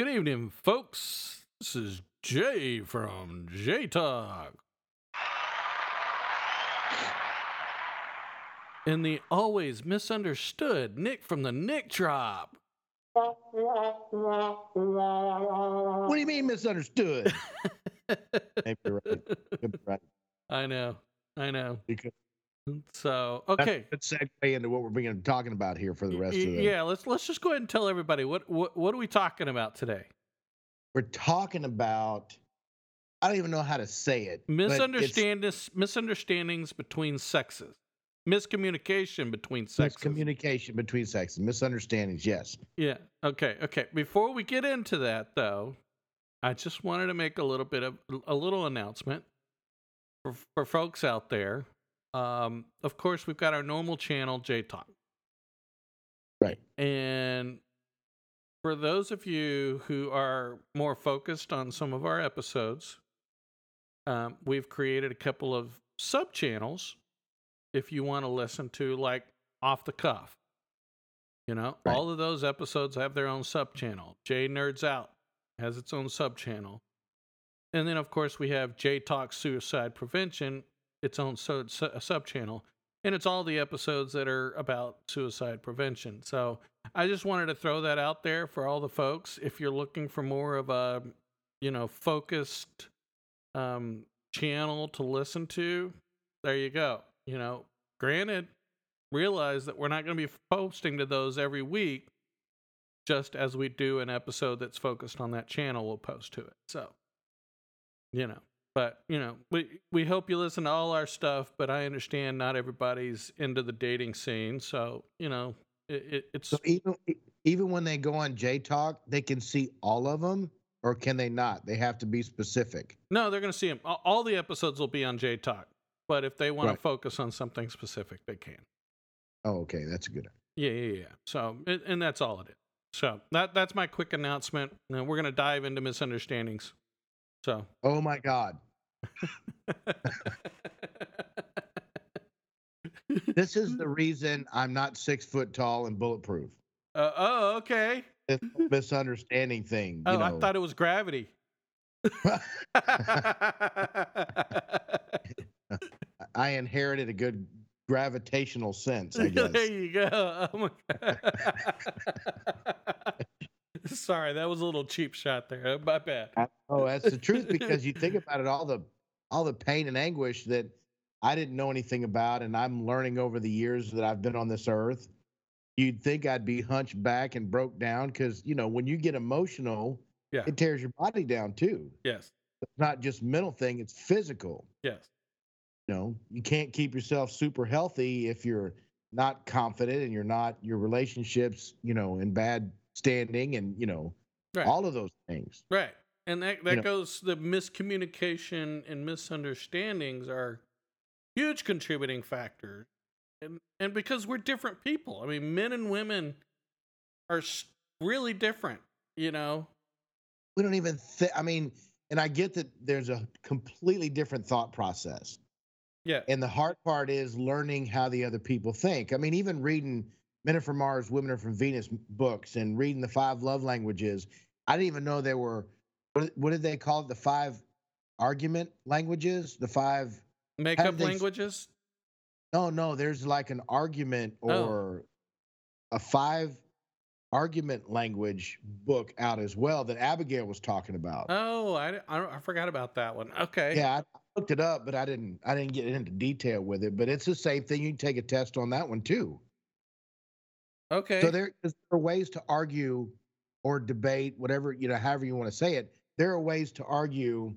Good evening, folks. This is Jay from J Talk. And the always misunderstood Nick from the Nick Drop. What do you mean misunderstood? Right. Right. I know. I know. Because So, that's okay. a good segue into what we're being talking about here for the rest Y- of the. Yeah, let's let's just go ahead and tell everybody what what what are we talking about today? We're talking about. I don't even know how to say it. Misunderstandings misunderstandings between sexes. Miscommunication between sexes. Miscommunication between sexes, misunderstandings. Yes. Yeah. Okay. Okay. Before we get into that, though, I just wanted to make a little bit of a little announcement for for folks out there. Um, of course, we've got our normal channel, J Talk, Right. and for those of you who are more focused on some of our episodes, um, we've created a couple of sub channels. If you want to listen to like off the cuff, you know, Right. all of those episodes have their own sub channel. J Nerds Out has its own sub channel. And then, of course, we have J Talk Suicide Prevention, its own so, sub channel. And it's all the episodes that are about suicide prevention. So I just wanted to throw that out there for all the folks. If you're looking for more of a, you know, focused um, channel to listen to, there you go. You know, granted, realize that we're not going to be posting to those every week. Just as we do an episode that's focused on that channel, we'll post to it. So, you know, but you know, we we hope you listen to all our stuff. But I understand not everybody's into the dating scene, so you know, it, it, it's So even even when they go on J Talk, they can see all of them, or can they not? They have to be specific. no, they're going to see them. All, the episodes will be on J Talk, but if they want Right. to focus on something specific, they can. Oh, okay, that's a good. Yeah, yeah, yeah. So, and that's all it is. So that that's my quick announcement. And we're going to dive into misunderstandings. So. Oh my God, this is the reason I'm not six foot tall and bulletproof. Uh, oh, okay. This misunderstanding thing. Oh, you know. I thought it was gravity. I inherited a good gravitational sense, I guess. there you go. Oh my God. Sorry, that was a little cheap shot there. Uh, my bad. Uh, oh, that's the truth because you think about it, all the all the pain and anguish that I didn't know anything about, and I'm learning over the years that I've been on this earth. You'd think I'd be hunched back and broke down because you know when you get emotional, Yeah. it tears your body down too. Yes. It's not just mental thing; it's physical. Yes. You know, you can't keep yourself super healthy if you're not confident and you're not your relationships, you know, in bad standing, and you know, Right. all of those things. Right. And that, that know- goes, the miscommunication and misunderstandings are huge contributing factors. And, and because we're different people. I mean, men and women are really different, you know? we don't even think i mean and i get that there's a completely different thought process Yeah. and the hard part is learning how the other people think i mean even reading men are from mars women are from venus books and reading the five love languages i didn't even know there were what, what did they call it the five argument languages the five Makeup they languages? no no there's like an argument oh. or Oh. a five argument language book out as well that abigail was talking about Oh, I, I, I forgot about that one. Okay. Yeah, I looked it up, but I didn't. I didn't get into detail with it. But it's the same thing. You can take a test on that one too. Okay. So there, there are ways to argue or debate, whatever you know, however you want to say it. There are ways to argue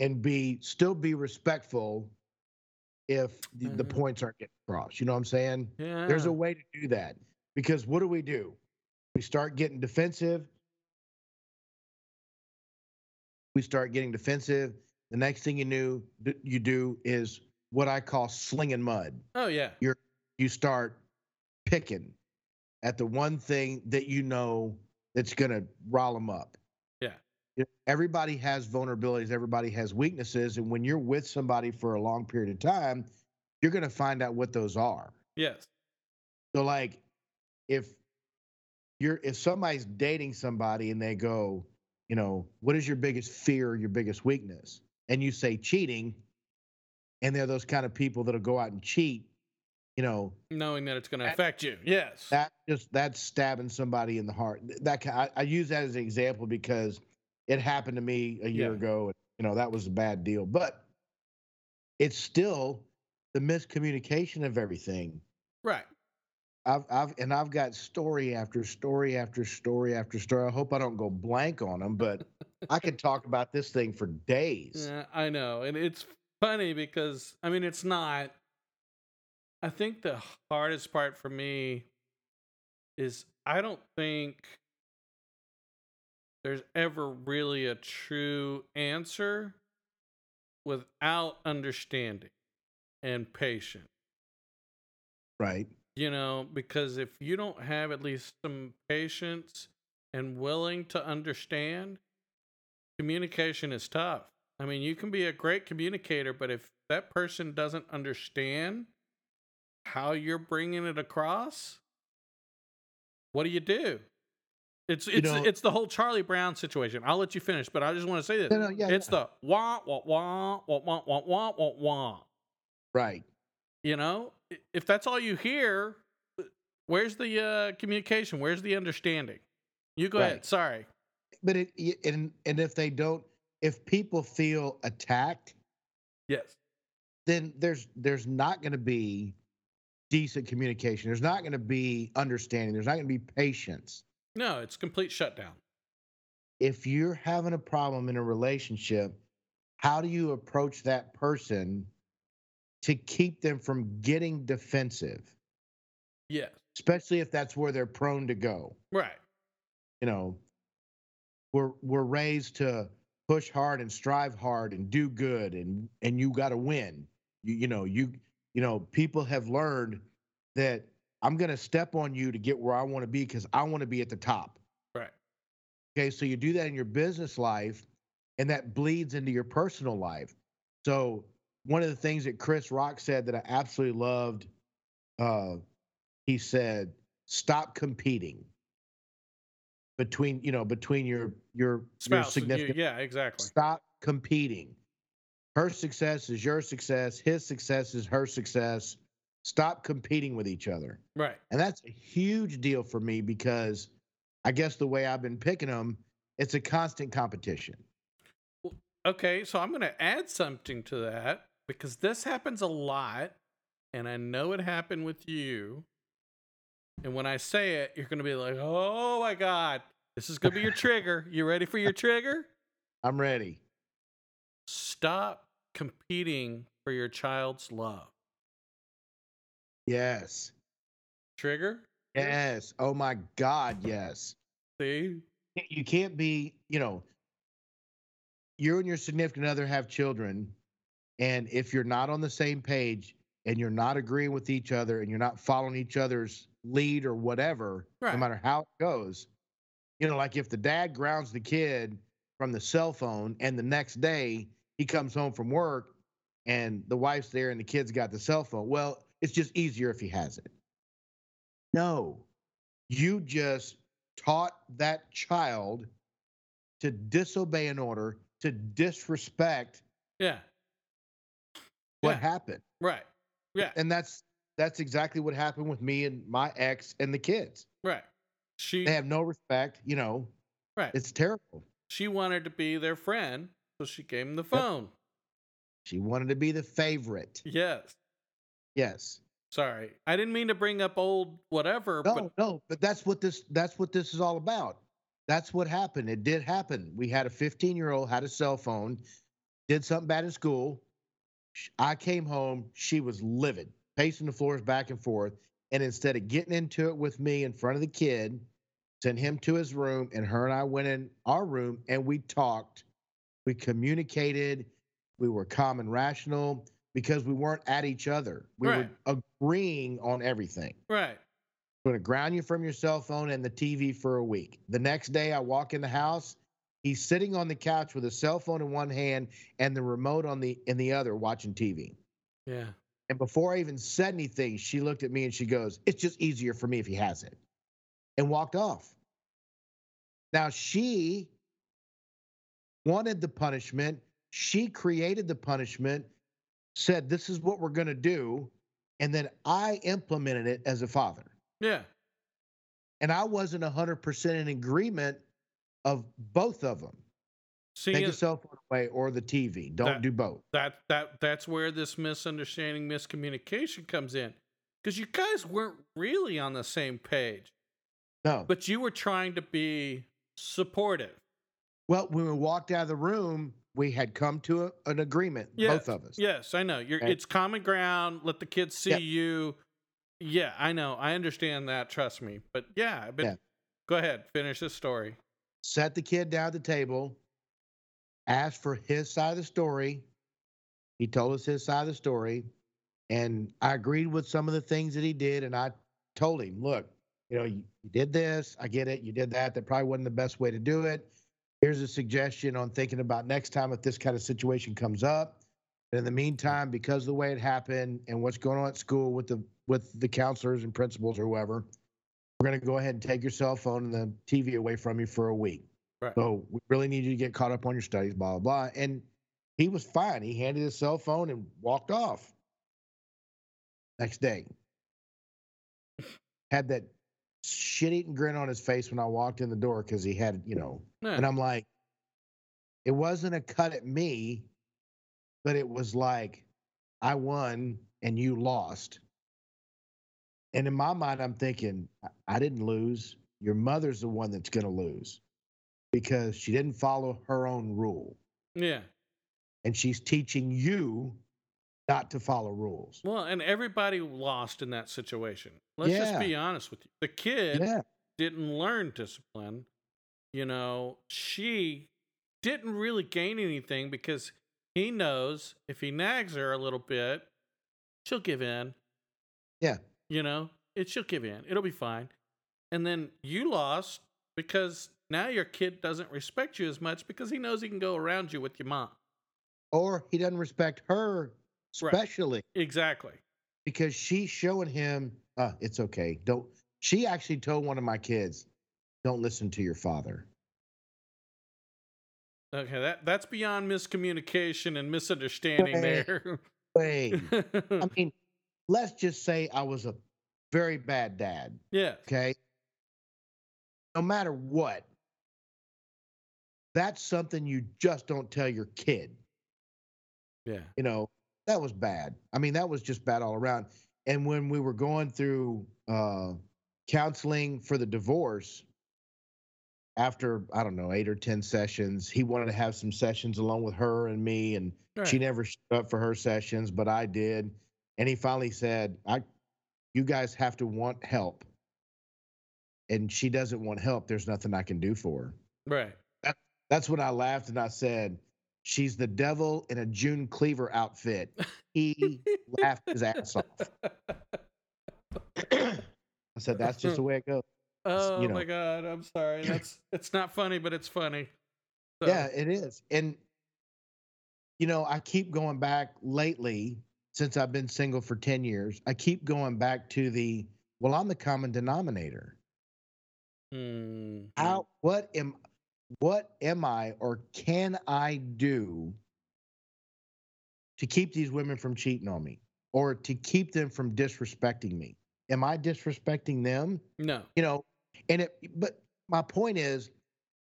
and be still be respectful if the, the Mhm. points aren't getting across. You know what I'm saying? yeah. There's a way to do that because what do we do? We start getting defensive. We start getting defensive. The next thing you knew you do is what I call slinging mud. oh, yeah. You're You start picking at the one thing that you know that's going to rile them up. Yeah. Everybody has vulnerabilities. Everybody has weaknesses, and when you're with somebody for a long period of time, you're going to find out what those are. Yes. So like if you're if somebody's dating somebody and they go, you know, what is your biggest fear, your biggest weakness? And you say cheating, and they're those kind of people that'll go out and cheat, you know, knowing that it's going to affect you. Yes. that just that's stabbing somebody in the heart. That I, I use that as an example because it happened to me a year Yeah. ago. And, you know, that was a bad deal, but it's still the miscommunication of everything. right. I've, I've, and I've got story after story after story after story. I hope I don't go blank on them, but I could talk about this thing for days. Yeah, I know. And it's funny because, I mean, it's not. I think the hardest part for me is I don't think there's ever really a true answer without understanding and patience. Right. you know, because if you don't have at least some patience and willing to understand, communication is tough. I mean, you can be a great communicator, but if that person doesn't understand how you're bringing it across, what do you do? It's it's know- it's the whole Charlie Brown situation. I'll let you finish, but I just want to say this. No, no, yeah, it's yeah. the wah wah wah wah wah wah wah wah wah. Right. You know, if that's all you hear, uh, where's the uh, communication? Where's the understanding? You go ahead. Sorry. But it, and, and if they don't, if people feel attacked, Yes. then there's there's not going to be decent communication. There's not going to be understanding. There's not going to be patience. No, it's complete shutdown. If you're having a problem in a relationship, how do you approach that person to keep them from getting defensive? Yes. Especially if that's where they're prone to go. Right. You know, we're we're raised to push hard and strive hard and do good and and you got to win. You you know, you you know, people have learned that I'm going to step on you to get where I want to be cuz I want to be at the top. Right. Okay, so you do that in your business life and that bleeds into your personal life. So one of the things that Chris Rock said that I absolutely loved uh he said stop competing between, you know, between your your your you- significant yeah, exactly. stop competing. Her success is your success, his success is her success. Stop competing with each other. Right. And that's a huge deal for me because I guess the way I've been picking them, it's a constant competition. Okay, so I'm going to add something to that because this happens a lot, and I know it happened with you. And when I say it, you're going to be like, "Oh my god, this is going to be your trigger. You ready for your trigger?" I'm ready. Stop competing for your child's love. Yes. Trigger? Yes. Oh my God. Yes. See? You can't be, you know, you and your significant other have children. And if you're not on the same page and you're not agreeing with each other and you're not following each other's lead or whatever, Right. no matter how it goes, you know, like if the dad grounds the kid from the cell phone and the next day he comes home from work and the wife's there and the kid's got the cell phone, well, it's just easier if he has it. No, you just taught that child to disobey an order, to disrespect Yeah. what Yeah. happened. Right. Yeah. And that's that's exactly what happened with me and my ex and the kids. Right. She They have no respect, you know. right. It's terrible. she wanted to be their friend, so she gave him the phone. She wanted to be the favorite. Yes. Yes. Sorry. I didn't mean to bring up old whatever, No, but no, but that's what this that's what this is all about. That's what happened. It did happen. We had a 15 year old had a cell phone, did something bad in school. I came home. She was livid, pacing the floors back and forth. And instead of getting into it with me in front of the kid, sent him to his room, and her and I went in our room and we talked. We communicated. We were calm and rational because we weren't at each other. We Right. were agreeing on everything right. I'm going to ground you from your cell phone and the TV for a week. The next day, I walk in the house. He's sitting on the couch with a cell phone in one hand and the remote on the in the other, watching TV. Yeah. And before I even said anything, she looked at me and she goes, "It's just easier for me if he has it." and walked off. Now she wanted the punishment. She created the punishment, said, This is what we're going to do. And then I implemented it as a father. Yeah. And I wasn't 100% in agreement of both of them. See, Take uh, it- your cell phone away or the TV. Don't That- do both. that that that's where this misunderstanding, miscommunication comes in, because you guys weren't really on the same page, No. but you were trying to be supportive. Well, when we walked out of the room, we had come to a, an agreement, Yeah, both of us. Yes, I know. You're Okay. it's common ground. Let the kids see Yeah. you. Yeah, I know. I understand that. Trust me. But yeah, but Yeah. go ahead. Finish this story. Set the kid down at the table, asked for his side of the story. He told us his side of the story. And I agreed with some of the things that he did. And I told him, look, you know, you, you did this. I get it. You did that. That probably wasn't the best way to do it. Here's a suggestion on thinking about next time if this kind of situation comes up. And in the meantime, because of the way it happened and what's going on at school with the with the counselors and principals or whoever, we're going to go ahead and take your cell phone and the TV away from you for a week. Right. So we really need you to get caught up on your studies, blah, blah, blah. And he was fine. He handed his cell phone and walked off. Next day, had that shit eating grin on his face when I walked in the door because he had, you know, Yeah. and I'm like, it wasn't a cut at me, but it was like, I won and you lost. And in my mind, I'm thinking, I- I didn't lose. Your mother's the one that's going to lose because she didn't follow her own rule. yeah. And she's teaching you not to follow rules. Well, and everybody lost in that situation. Let's just be honest with you. The kid Yeah. didn't learn discipline. You know, she didn't really gain anything because he knows if he nags her a little bit, she'll give in. Yeah. You know, it she'll give in. It'll be fine. And then you lost because now your kid doesn't respect you as much because he knows he can go around you with your mom. Or he doesn't respect her, Right. especially Exactly. because she's showing him, uh, it's okay. Don't. She actually told one of my kids, don't listen to your father. Okay, that that's beyond miscommunication and misunderstanding Hey. there. Wait. I mean, let's just say I was a very bad dad. yeah. Okay. No matter what, that's something you just don't tell your kid. Yeah. You know, that was bad. I mean, that was just bad all around. And when we were going through uh, counseling for the divorce, after, I don't know, eight or 10 sessions, he wanted to have some sessions along with her and me. And she never showed up for her sessions, but I did. And he finally said, I you guys have to want help. And she doesn't want help. There's nothing I can do for her. Right. That's when I laughed and I said, She's the devil in a June Cleaver outfit. He laughed his ass off. I said, That's just the way it goes. Oh you my god, I'm sorry. That's it's not funny, but it's funny. So, Yeah, it is. And, you know, I keep going back lately since I've been single for 10 years. I keep going back to the, well, I'm the common denominator. hmm, How, what am, what am I or can I do to keep these women from cheating on me or to keep them from disrespecting me? Am I disrespecting them? No. you know and it but my point is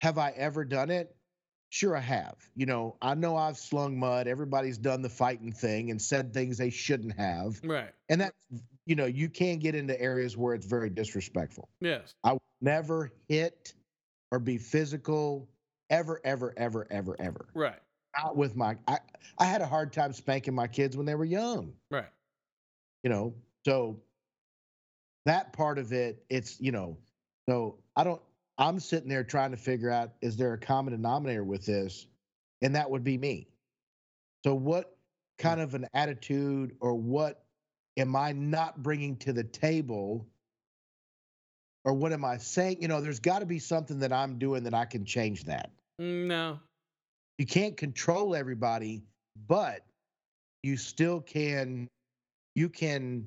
have i ever done it sure i have you know i know i've slung mud everybody's done the fighting thing and said things they shouldn't have Right. and that you know you can get into areas where it's very disrespectful Yes. i never hit or be physical ever ever ever ever ever. Right. not with my i i had a hard time spanking my kids when they were young. Right. you know so that part of it it's you know so i don't i'm sitting there trying to figure out is there a common denominator with this? And that would be me. So what hmm. kind of an attitude or what am i not bringing to the table or what am i saying you know there's got to be something that i'm doing that i can change that Mm, No. you can't control everybody but you still can you can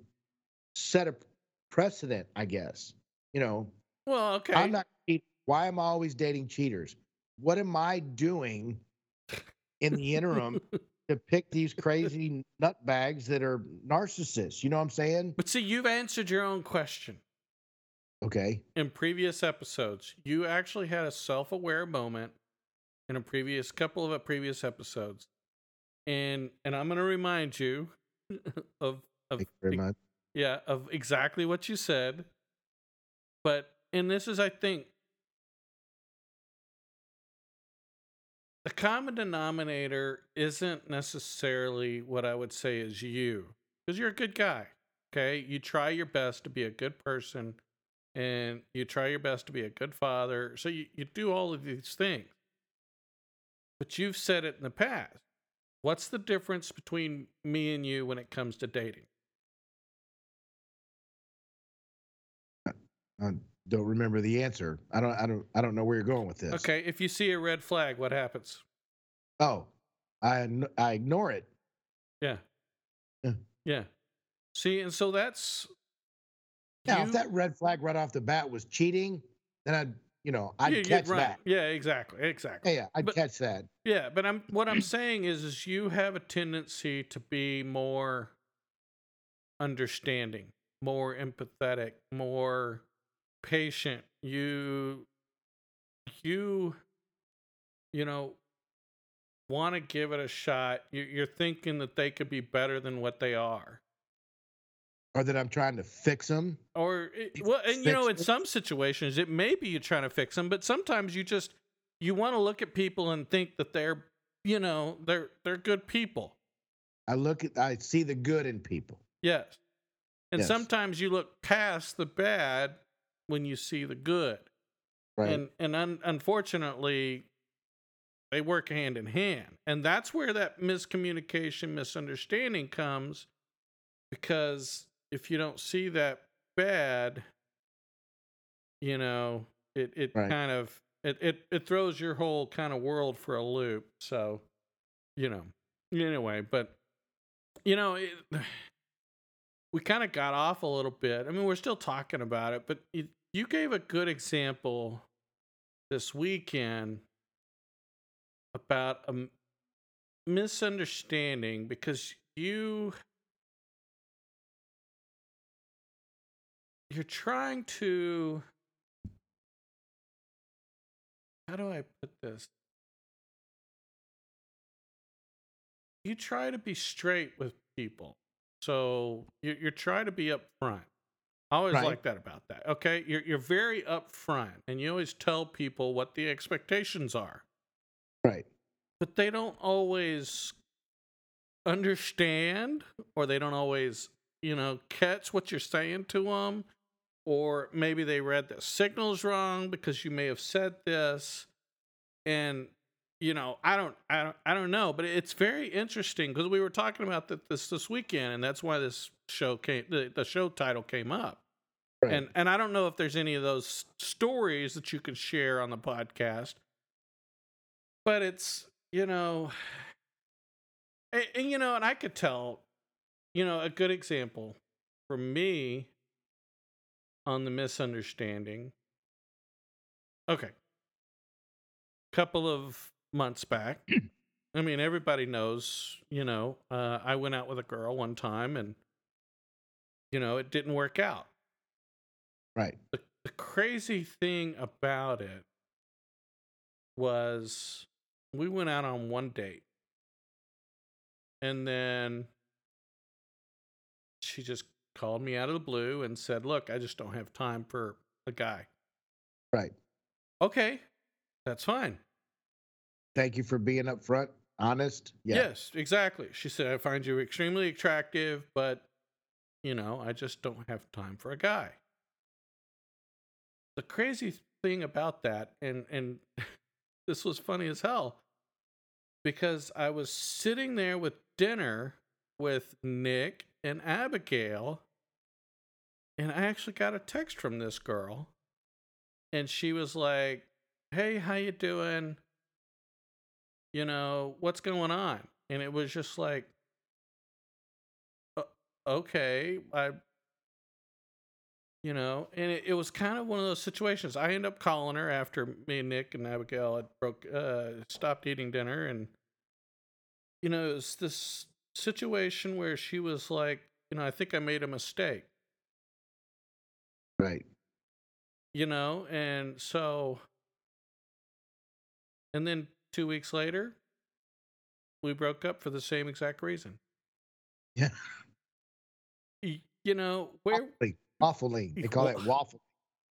set a precedent i guess you know Well, okay. I'm not. Why am I always dating cheaters? What am I doing in the interim to pick these crazy nutbags that are narcissists? You know what I'm saying? but see, you've answered your own question Okay. in previous episodes. You actually had a self-aware moment in a previous couple of uh, previous episodes, and and I'm going to remind you of of Thank you very much. Yeah, of exactly what you said. But and this is I think the common denominator isn't necessarily what I would say is you because you're a good guy. Okay? You try your best to be a good person and you try your best to be a good father. So you, you do all of these things. But you've said it in the past. What's the difference between me and you when it comes to dating? I don't remember the answer. I don't. I don't. I don't know where you're going with this. Okay, if you see a red flag, what happens? Oh, I I ignore it. Yeah. Yeah. Yeah. See, and so that's Now, if that red flag right off the bat was cheating, then I'd, you know, I'd yeah, catch right. that. Yeah, exactly. Exactly. Yeah, yeah, I'd But- catch that. Yeah, but I'm what I'm saying is is you have a tendency to be more understanding, more empathetic, more patient. You you you know want to give it a shot. You- You're thinking that they could be better than what they are. Or that I'm trying to fix them. or it, well and you know in some situations it may be you're trying to fix them but sometimes you just you want to look at people and think that they're you know they're they're good people I look at, I see the good in people. yes and Yes. sometimes you look past the bad when you see the good Right. and and un- unfortunately they work hand in hand and that's where that miscommunication misunderstanding comes because if you don't see that bad you know it it Right. kind of it, it it throws your whole kind of world for a loop so you know anyway but you know it, we kind of got off a little bit i mean we're still talking about it but you, you gave a good example this weekend about a misunderstanding because you you're trying to how do i put this? You try to be straight with people. So you're, you're trying to be upfront. I always Right. like that about that okay? You're, you're very upfront and you always tell people what the expectations are. Right. but they don't always understand or they don't always you know catch what you're saying to them or maybe they read the signals wrong because you may have said this. And you know i don't i don't, I don't know but it's very interesting because we were talking about that this this weekend and that's why this show came the, the show title came up. Right. and and i don't know if there's any of those stories that you can share on the podcast. But it's you know and, and you know and i could tell you know a good example for me on the misunderstanding. Okay. Couple of months back i mean everybody knows you know uh, i went out with a girl one time and you know it didn't work out. Right. the, the crazy thing about it was we went out on one date. And then she just called me out of the blue and said look i just don't have time for a guy Right. okay that's fine Thank you for being upfront, honest. Yeah. yes exactly she said i find you extremely attractive but you know i just don't have time for a guy the crazy thing about that and and this was funny as hell because i was sitting there with dinner with nick and abigail and i actually got a text from this girl and she was like hey how you doing you know what's going on and it was just like "O- okay i you know, and it, it was kind of one of those situations. I end up calling her after me and Nick and Abigail had broke, uh, stopped eating dinner, and you know, it was this situation where she was like, you know, I think I made a mistake, Right. you know, and so, and then two weeks later, we broke up for the same exact reason. Yeah. You know, where Waffling. Waffling. They call it waffle.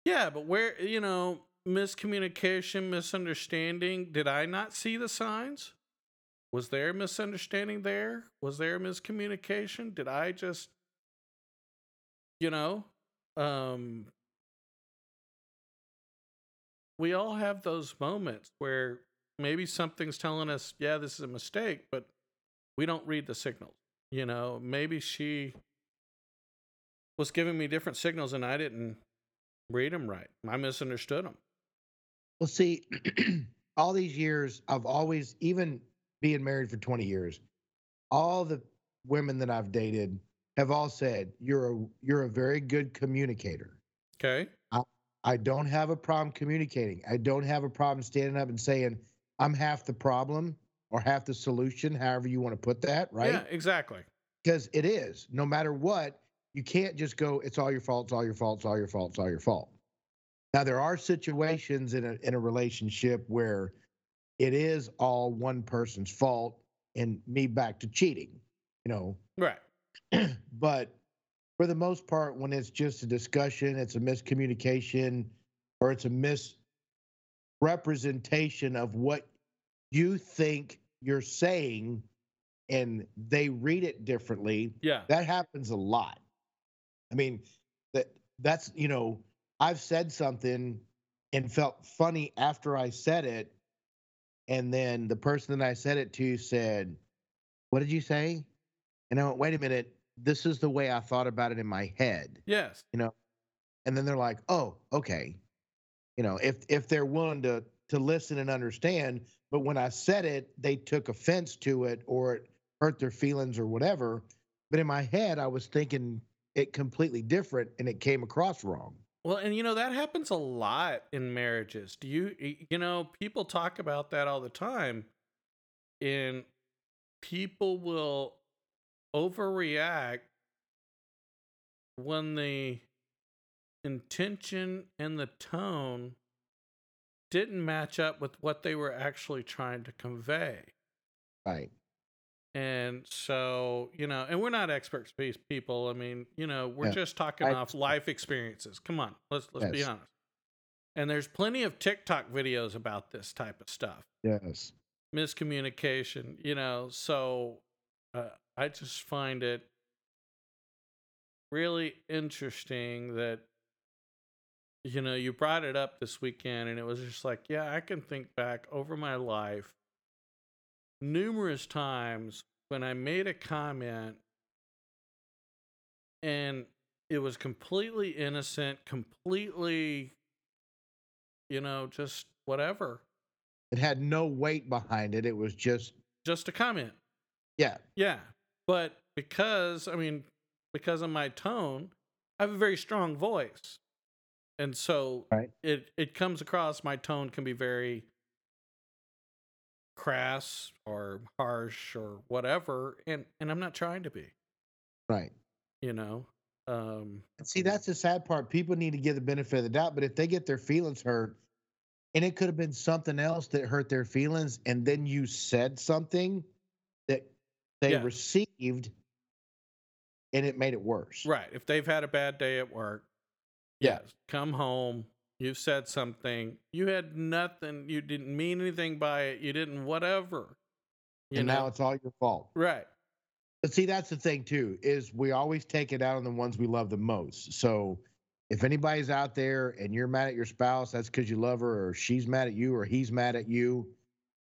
Yeah, but where, you know, miscommunication, misunderstanding, did I not see the signs? Was there a misunderstanding there? Was there a miscommunication? Did I just you know, um we all have those moments where maybe something's telling us, yeah, this is a mistake, but we don't read the signals. You know, maybe she was giving me different signals and I didn't read them right. I misunderstood them. Well, see, all these years, I've always, even being married for 20 years, all the women that I've dated have all said, "You're a you're a very good communicator." Okay. I don't have a problem communicating. I don't have a problem standing up and saying, "I'm half the problem or half the solution," however you want to put that, right? Yeah, exactly. Because it is. No matter what, you can't just go, "It's all your fault. It's all your fault. It's all your fault. It's all your fault." Now there are situations in a in a relationship where it is all one person's fault and me back to cheating, you know. Right. but for the most part, when it's just a discussion, it's a miscommunication or it's a misrepresentation of what you think you're saying and they read it differently, Yeah. that happens a lot. I mean, that that's, you know, I've said something and felt funny after I said it. And then the person that I said it to said, What did you say? And I went, Wait a minute. This is the way I thought about it in my head. Yes. You know, and then they're like, Oh, okay. You know, if if they're willing to to listen and understand, but when I said it, they took offense to it or it hurt their feelings or whatever. But in my head, I was thinking it completely different and it came across wrong. Well, and you know that happens a lot in marriages. Do you you know people talk about that all the time and people will overreact when the intention and the tone didn't match up with what they were actually trying to convey. Right. And so, you know, and we're not experts pe- people. I mean, you know, we're Yeah. just talking I- off life experiences. Come on, let's let's be Yes. honest. And there's plenty of TikTok videos about this type of stuff. Yes. Miscommunication, you know, so uh, I just find it really interesting that you know, you brought it up this weekend and it was just like, yeah, I can think back over my life numerous times when I made a comment and it was completely innocent, completely, you know, just whatever, It had no weight behind it. It was just, just a comment. yeah. Yeah. But because, I mean, because of my tone, I have a very strong voice. And so Right. it, it comes across, my tone can be very crass or harsh or whatever. And, and I'm not trying to be, Right. you know? Um, And see, that's the sad part. People need to give the benefit of the doubt, but if they get their feelings hurt, and it could have been something else that hurt their feelings, and then you said something that they Yeah. received, and it made it worse. right. If they've had a bad day at work, Yeah. yes, come home. You've said something. You had nothing. You didn't mean anything by it. You didn't whatever. You and know? now it's all your fault. right. But see, that's the thing too, is we always take it out on the ones we love the most. So if anybody's out there and you're mad at your spouse, that's because you love her, or she's mad at you, or he's mad at you.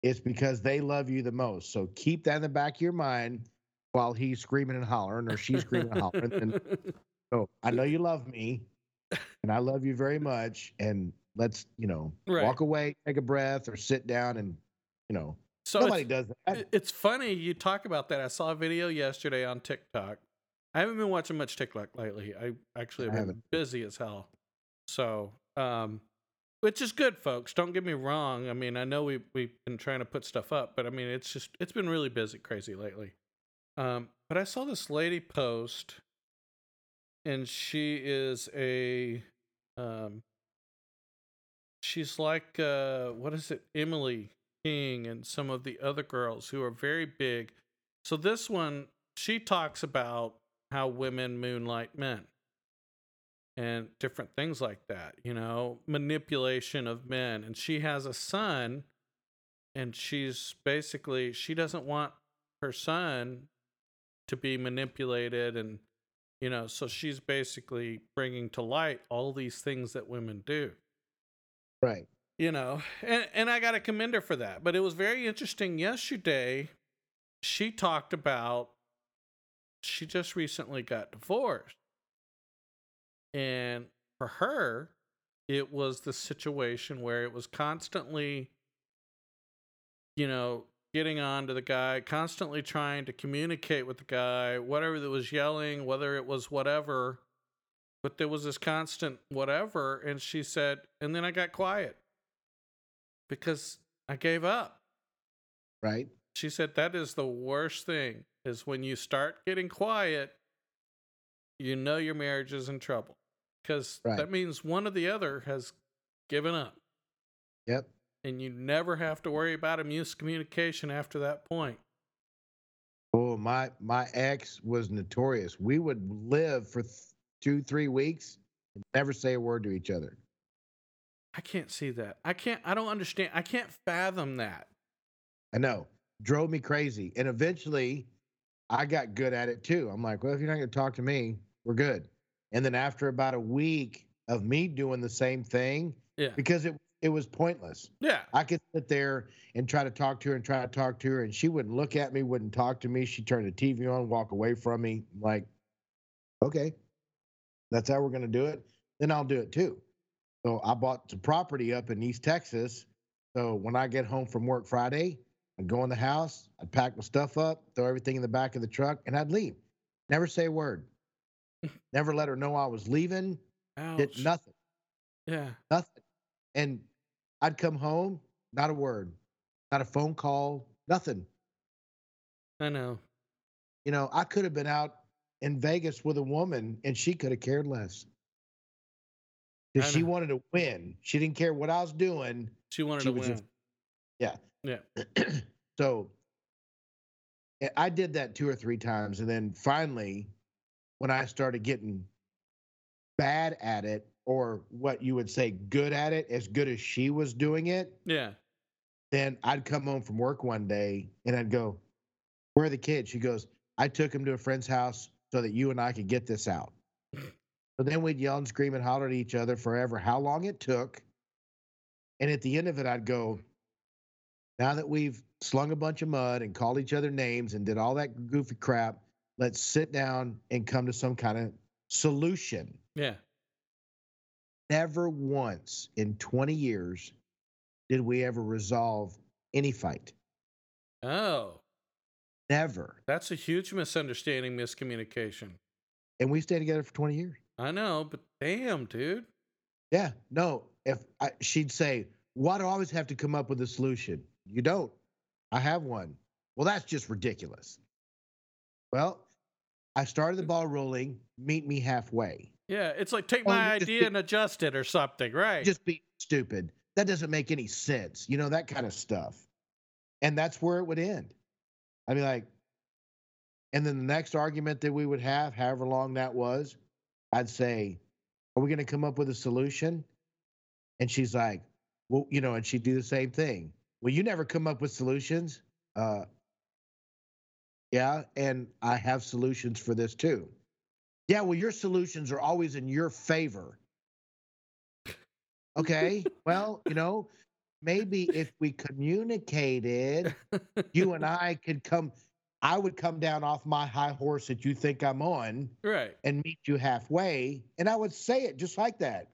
It's because they love you the most. So keep that in the back of your mind while he's screaming and hollering, or she's screaming and hollering. And so oh, I know you love me, and I love you very much. And let's, you know, Right. walk away, take a breath, or sit down and, you know, so nobody does that. it's funny you talk about that. I saw a video yesterday on TikTok. I haven't been watching much TikTok lately. I actually have I been busy as hell. So, um, which is good, folks. Don't get me wrong. I mean, I know we we've been trying to put stuff up, but I mean, it's just it's been really busy, crazy lately. Um, but I saw this lady post, and she is a, um, she's like uh, what is it, Emily King, and some of the other girls who are very big. So this one, she talks about how women moonlight men and different things like that, you know, manipulation of men. And she has a son, and she's basically, she doesn't want her son to be manipulated. And, you know, so she's basically bringing to light all these things that women do Right. you know and and i got to commend her for that but it was very interesting yesterday she talked about she just recently got divorced and for her it was the situation where it was constantly you know getting on to the guy constantly trying to communicate with the guy whatever that was yelling whether it was whatever but there was this constant whatever and she said and then i got quiet because i gave up Right. she said that is the worst thing is when you start getting quiet you know your marriage is in trouble because Right. that means one or the other has given up Yep. And you never have to worry about a miscommunication after that point Oh, my my ex was notorious. We would live for th- two, three weeks and never say a word to each other. i can't see that i can't i don't understand i can't fathom that I know. Drove me crazy. And eventually I got good at it too. I'm like, well, if you're not going to talk to me, we're good. And then after about a week of me doing the same thing, yeah because it it was pointless. yeah I could sit there and try to talk to her and try to talk to her, and she wouldn't look at me, wouldn't talk to me. She'd turn the TV on, walk away from me. I'm like, okay, that's how we're going to do it. Then I'll do it too. So I bought some property up in East Texas. So when I get home from work Friday, I'd go in the house, I'd pack my stuff up, throw everything in the back of the truck, and I'd leave. Never say a word. Never let her know I was leaving. Did nothing yeah nothing. And I'd come home, not a word, not a phone call, nothing. i know You know, I could have been out in Vegas with a woman and she could have cared less. Because she wanted to win. She didn't care what I was doing. she wanted She to win just- Yeah. yeah so I- I did that two or three times. And then finally, when I started getting bad at it, or what you would say good at it, as good as she was doing it, yeah then I'd come home from work one day and I'd go, Where are the kids? She goes, I took them to a friend's house so that you and I could get this out. So then we'd yell and scream and holler at each other forever, how long it took. And at the end of it, I'd go, Now that we've slung a bunch of mud and called each other names and did all that goofy crap, let's sit down and come to some kind of solution. yeah Never once in 20 years did we ever resolve any fight. oh Never. That's a huge misunderstanding, miscommunication. And we stayed together for 20 years. I know, but damn, dude. Yeah. No, if I, she'd say, why do I always have to come up with a solution? You don't. I have one. Well, that's just ridiculous. Well, I started the ball rolling. Meet me halfway. Yeah, it's like take Oh, my idea be- and adjust it or something, right? Just be stupid. That doesn't make any sense. You know, that kind of stuff. And that's where it would end. I mean, like, and then the next argument that we would have, however long that was, I'd say, Are we going to come up with a solution? And she's like, Well, you know, and she'd do the same thing. Well, you never come up with solutions. Uh, yeah, and I have solutions for this too. Yeah, well, your solutions are always in your favor. Okay, well, you know, maybe if we communicated, you and I could come, I would come down off my high horse that you think I'm on right. and meet you halfway. And I would say it just like that.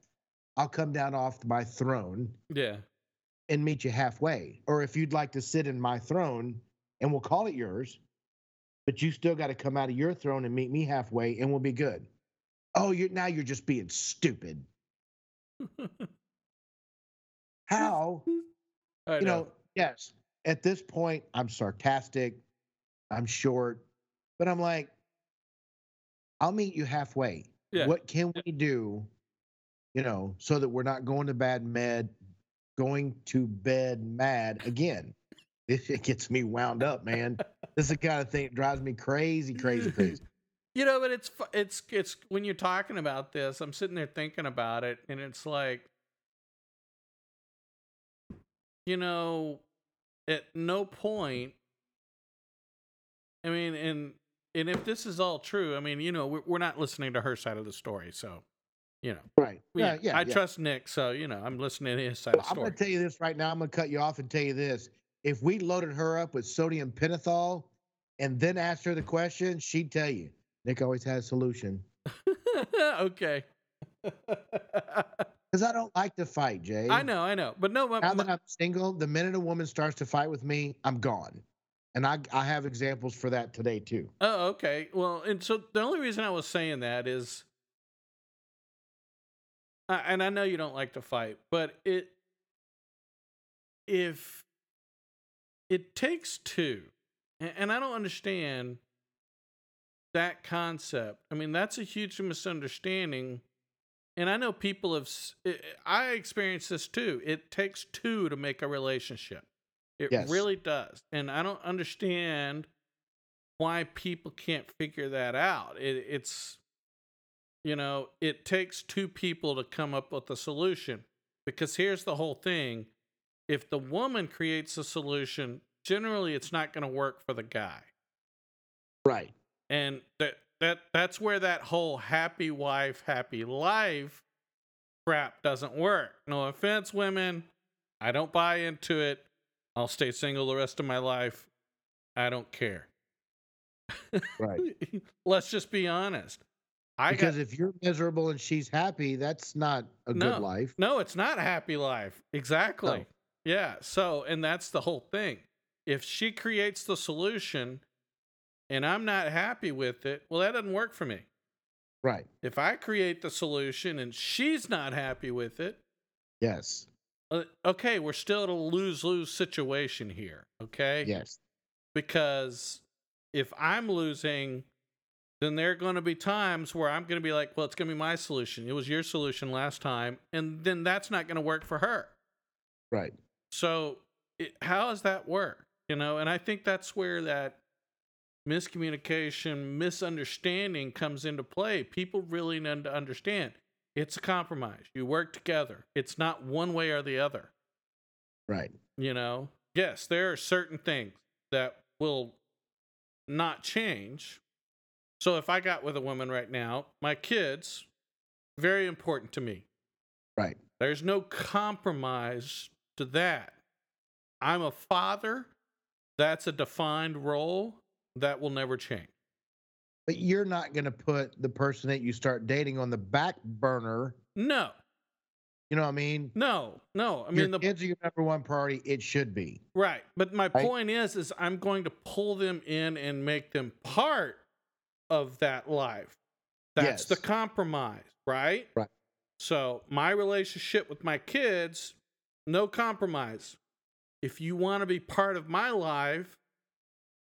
I'll come down off my throne Yeah. and meet you halfway. Or if you'd like to sit in my throne and we'll call it yours, but you still got to come out of your throne and meet me halfway, and we'll be good. Oh, you're now you're just being stupid. How? You know, yes, at this point, I'm sarcastic, I'm short, but I'm like, I'll meet you halfway. Yeah. What can we do, you know, so that we're not going to bad med, going to bed mad again? It gets me wound up, man. This is the kind of thing that drives me crazy, crazy, crazy. You know, but it's it's it's when you're talking about this, I'm sitting there thinking about it, and it's like, you know, at no point. I mean, and and if this is all true, I mean, you know, we're, we're not listening to her side of the story, so you know, Right. we- Yeah, yeah. I yeah. trust Nick, so you know, I'm listening to his side Well, I'm going to tell you this right now. I'm going to cut you off and tell you this. If we loaded her up with sodium pentothal and then asked her the question, she'd tell you. Nick always has a solution. okay. Because I don't like to fight, Jay. I know, I know, but no, my, Now that I'm single, the minute a woman starts to fight with me, I'm gone. And I, I have examples for that today, too. Oh, okay. Well, and so the only reason I was saying that is, I- and I know you don't like to fight, but it, if it takes two, and I don't understand that concept. I mean, that's a huge misunderstanding. And I know people have, I experienced this too. It takes two to make a relationship. It Yes. really does. And I don't understand why people can't figure that out. It, it's, you know, it takes two people to come up with a solution. Because here's the whole thing if the woman creates a solution, generally it's not going to work for the guy. Right. And that, that that's where that whole happy wife, happy life crap doesn't work. No offense, women. I don't buy into it. I'll stay single the rest of my life. I don't care. Right. Let's just be honest. I because got, if you're miserable and she's happy, that's not a No. good life. no, it's not a happy life. Exactly. Yeah. So, and that's the whole thing. If she creates the solution and I'm not happy with it, well, that doesn't work for me. Right. If I create the solution and she's not happy with it, Yes. uh, okay, we're still at a lose lose situation here. Okay. Yes. because if I'm losing, then there are going to be times where I'm going to be like, well, it's going to be my solution. It was your solution last time. And then that's not going to work for her. Right. So, it, how does that work? You know, and I think that's where that miscommunication, misunderstanding comes into play. People really need to understand it's a compromise. You work together, it's not one way or the other. Right. You know, yes, there are certain things that will not change. So if I got with a woman right now, my kids, very important to me. Right. There's no compromise to that. I'm a father. That's a defined role that will never change. But you're not going to put the person that you start dating on the back burner. No, You know what I mean? no, no. I your mean, the kids are your number one priority. It should be. Right. But my Right? point is is I'm going to pull them in and make them part of that life. That's the compromise, right? Right. So, my relationship with my kids, no compromise. If you want to be part of my life,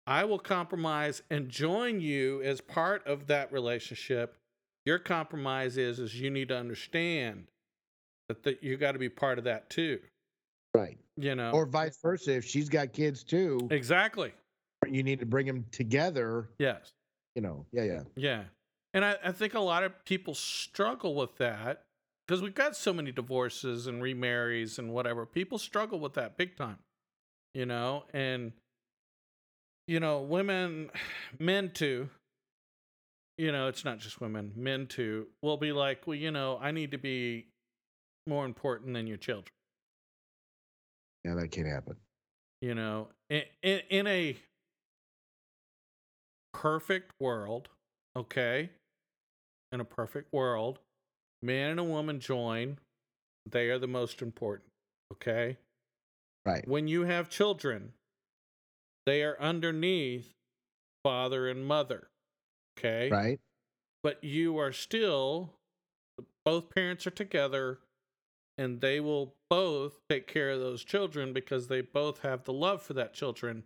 I will compromise and join you as part of that relationship. Your compromise is is you need to understand that, that you got to be part of that too, Right. you know. Or vice versa. If she's got kids too, exactly. you need to bring them together. Yes. You know. Yeah. Yeah. Yeah. And I, I think a lot of people struggle with that because we've got so many divorces and remarries and whatever. People struggle with that big time, you know, and, you know, women, men too, you know, it's not just women, men too, will be like, well, you know, I need to be more important than your children, Yeah. That can't happen. you know, in, in, in a perfect world, okay? In a perfect world, man and a woman join, they are the most important, okay? Right. When you have children, they are underneath father and mother. Okay. Right. But you are still, both parents are together and they will both take care of those children because they both have the love for that children.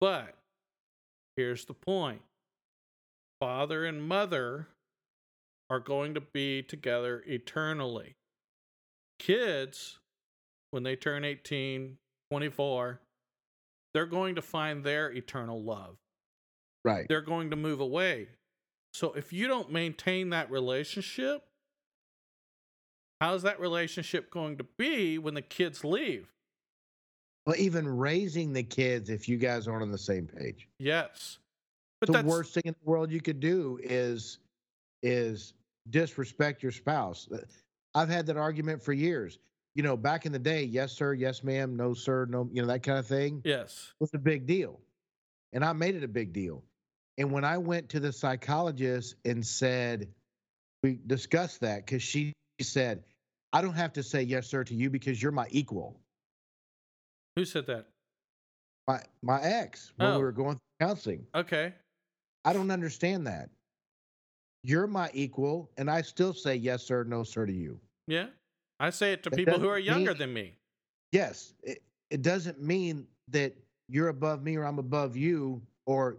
But here's the point father and mother are going to be together eternally. Kids, when they turn 18, 24, they're going to find their eternal love. Right. They're going to move away. So if you don't maintain that relationship, how's that relationship going to be when the kids leave? Well, even raising the kids, if you guys aren't on the same page. Yes. But the worst thing in the world you could do is is disrespect your spouse. Uh, I've had that argument for years. You know, back in the day, yes sir, yes ma'am, no sir, no, you know that kind of thing yes. was a big deal. And I made it a big deal. And when I went to the psychologist and said we discussed that cuz she said, "I don't have to say yes sir to you because you're my equal." Who said that? My my ex when Oh. we were going through counseling. Okay. I don't understand that. You're my equal, and I still say yes, sir, no, sir to you. Yeah. I say it to people who are younger mean- than me. Yes, it, it doesn't mean that you're above me or I'm above you, or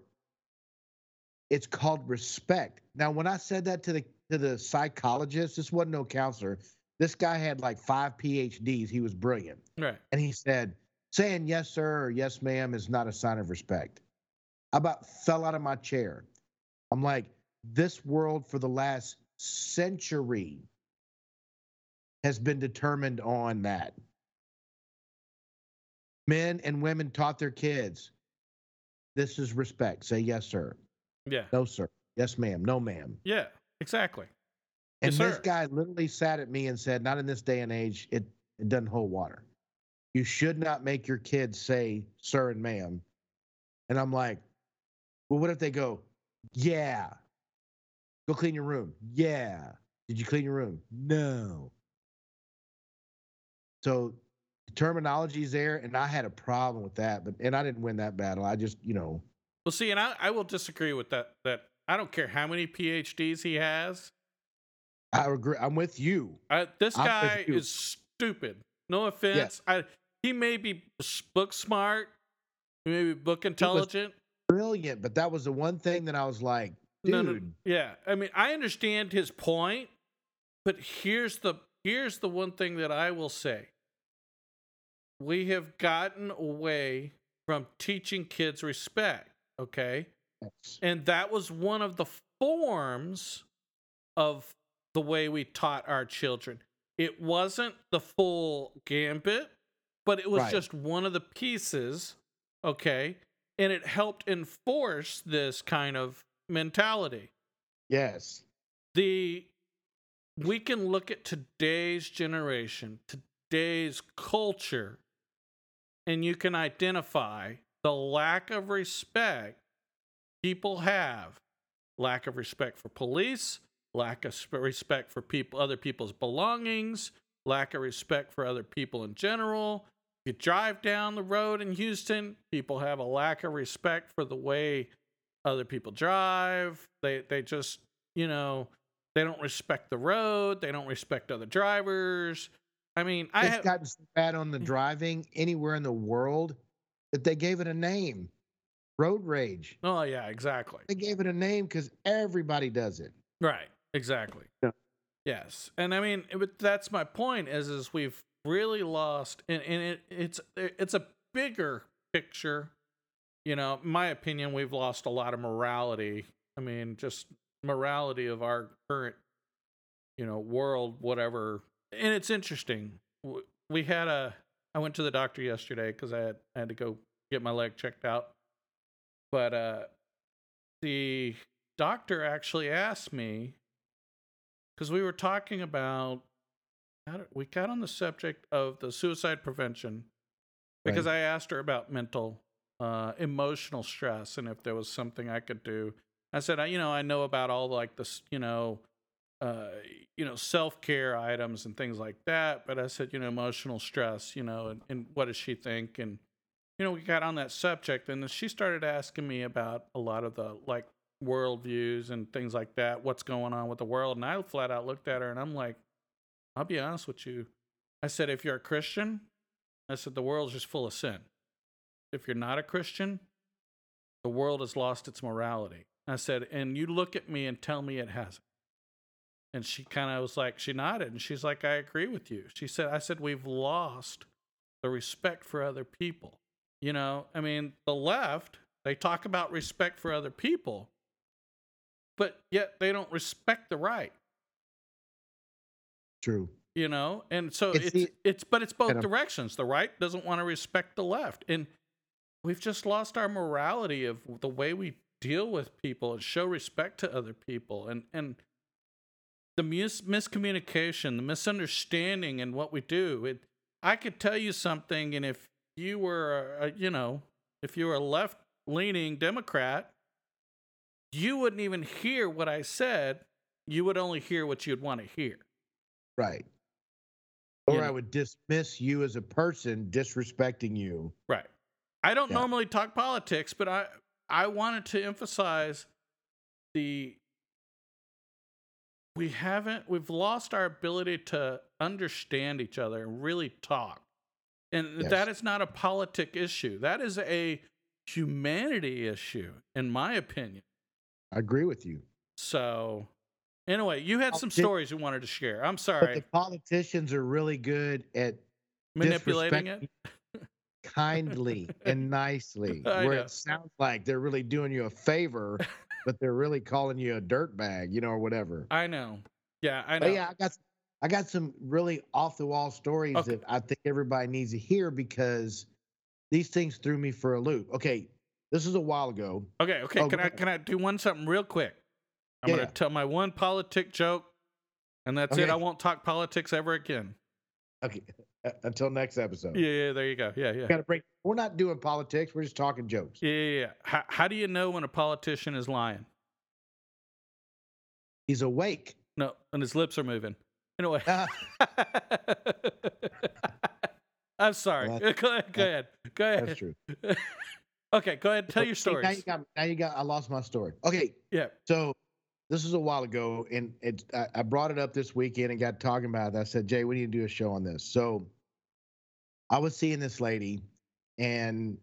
it's called respect. Now, when I said that to the to the psychologist, this wasn't no counselor. This guy had like five PhDs. He was brilliant, Right. and he said, saying yes, sir, or yes, ma'am, is not a sign of respect. I about fell out of my chair. I'm like, this world for the last century has been determined on that. Men and women taught their kids this is respect. Say yes, sir. Yeah. No, sir. Yes, ma'am. No, ma'am. Yeah. Exactly. And Yes, this sir. guy literally sat at me and said, Not in this day and age, it, it doesn't hold water. You should not make your kids say sir and ma'am. And I'm like, Well, what if they go, Yeah. Go clean your room. Yeah. Did you clean your room? No. So the terminology is there, and I had a problem with that, but and I didn't win that battle. I just, you know, Well, see, and I, I will disagree with that. That I don't care how many PhDs he has. I agree. I'm with you. I, this I'm guy you. is stupid. No offense. I he may be book smart, he may be book intelligent. Brilliant, but that was the one thing that I was like, dude. No, no, yeah. I mean, I understand his point, but here's the here's the one thing that I will say. We have gotten away from teaching kids respect, okay? Yes. And that was one of the forms of the way we taught our children. It wasn't the full gambit, but it was Right. just one of the pieces, okay? And it helped enforce this kind of mentality. Yes. The we can look at today's generation, today's culture, and you can identify the lack of respect people have lack of respect for police lack of respect for people other people's belongings lack of respect for other people in general you drive down the road in houston people have a lack of respect for the way other people drive they they just you know they don't respect the road they don't respect other drivers i mean i it's have gotten so bad on the mm. driving anywhere in the world that they gave it a name road rage. oh yeah exactly They gave it a name because everybody does it. Right. Exactly. Yeah. Yes. And I mean, it- but that's my point is is we've really lost and, and it, it's it's a bigger picture. You know, my opinion, we've lost a lot of morality. I mean, just morality of our current, you know, world, whatever. And it's interesting. We had a I went to the doctor yesterday because I had, I had to go get my leg checked out. But uh the doctor actually asked me because we were talking about we got on the subject of the suicide prevention because I asked her about mental uh, emotional stress and if there was something I could do. I said, I, you know, I know about all like this, you know, uh, you know, self care items and things like that. But I said, you know, emotional stress, you know, and, and what does she think? And you know, we got on that subject, and she started asking me about a lot of the like worldviews and things like that, what's going on with the world. And I flat out looked at her and I'm like, I'll be honest with you. I said, if you're a Christian, I said, the world's just full of sin. If you're not a Christian, the world has lost its morality. I said, and you look at me and tell me it hasn't. And she kind of was like, she nodded and she's like, I agree with you. She said, I said, we've lost the respect for other people. You know, I mean, the left, they talk about respect for other people, but yet they don't respect the right. True. You know, and so It's it's the- it's, but it's both directions. The right doesn't want to respect the left, and we've just lost our morality of the way we deal with people and show respect to other people, and and the mis- miscommunication, the misunderstanding, and what we do. It, I could tell you something, and if you were, a, you know, if you were a left leaning Democrat, you wouldn't even hear what I said. You would only hear what you'd want to hear. Right. You Or know. I would dismiss you as a person, disrespecting you. Right. I don't Yeah. normally talk politics, but I I wanted to emphasize the we haven't we've lost our ability to understand each other and really talk. And Yes. that is not a politic issue. That is a humanity issue in my opinion. I agree with you. So anyway, you had some stories you wanted to share. I'm But sorry. the politicians are really good at Manipulating it. Kindly and nicely, I where know. it sounds like they're really doing you a favor, but they're really calling you a dirtbag, you know, or whatever. I know. Yeah, I know. But yeah, I got I got some really off the wall stories Okay. that I think everybody needs to hear because these things threw me for a loop. Okay, this is a while ago. Okay, okay. Oh, can I can I do one something real quick? I'm Yeah, gonna tell my one politic joke, and that's it. I won't talk politics ever again. Okay, until next episode. Yeah, yeah. There you go. Yeah, yeah. Got to break. We're not doing politics. We're just talking jokes. Yeah, yeah, yeah. How, how do you know when a politician is lying? He's awake. No, and his lips are moving. Anyway. Ah, I'm sorry. Well, go ahead. Go ahead. Go ahead. That's true. okay, go ahead. Tell your story. Now you got. Now you got. I lost my story. Okay, Yeah. so this was a while ago, and it. I, I brought it up this weekend and got talking about it. I said, Jay, we need to do a show on this. So I was seeing this lady, and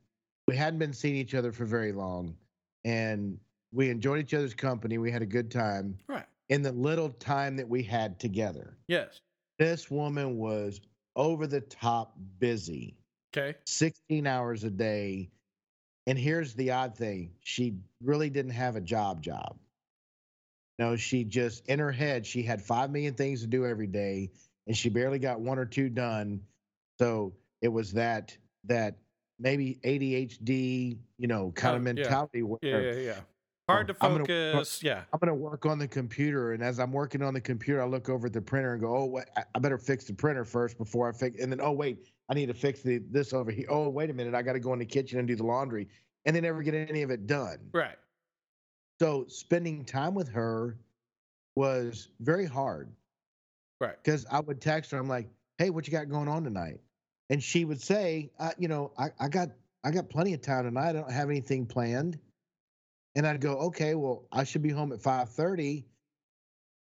we hadn't been seeing each other for very long, and we enjoyed each other's company. We had a good time Right. in the little time that we had together. Yes. This woman was over the top busy. Okay. 16 hours a day. And here's the odd thing she really didn't have a job job. No, she just in her head, she had 5 million things to do every day and she barely got one or two done. So it was that, that maybe ADHD, you know, kind Oh, of yeah. mentality where Yeah, yeah, yeah. Hard oh, to I'm gonna- focus. Yeah. I'm going to work on the computer. And as I'm working on the computer, I look over at the printer and go, oh, wait, I- I better fix the printer first before I fix. And then, oh, wait, I need to fix the, this over here. Oh, wait a minute. I got to go in the kitchen and do the laundry. And they never get any of it done. Right. So spending time with her was very hard Right. because I would text her. I'm like, hey, what you got going on tonight? And she would say, I, you know, I, I got I got plenty of time tonight. I don't have anything planned. And I'd go, okay, well, I should be home at 5:30.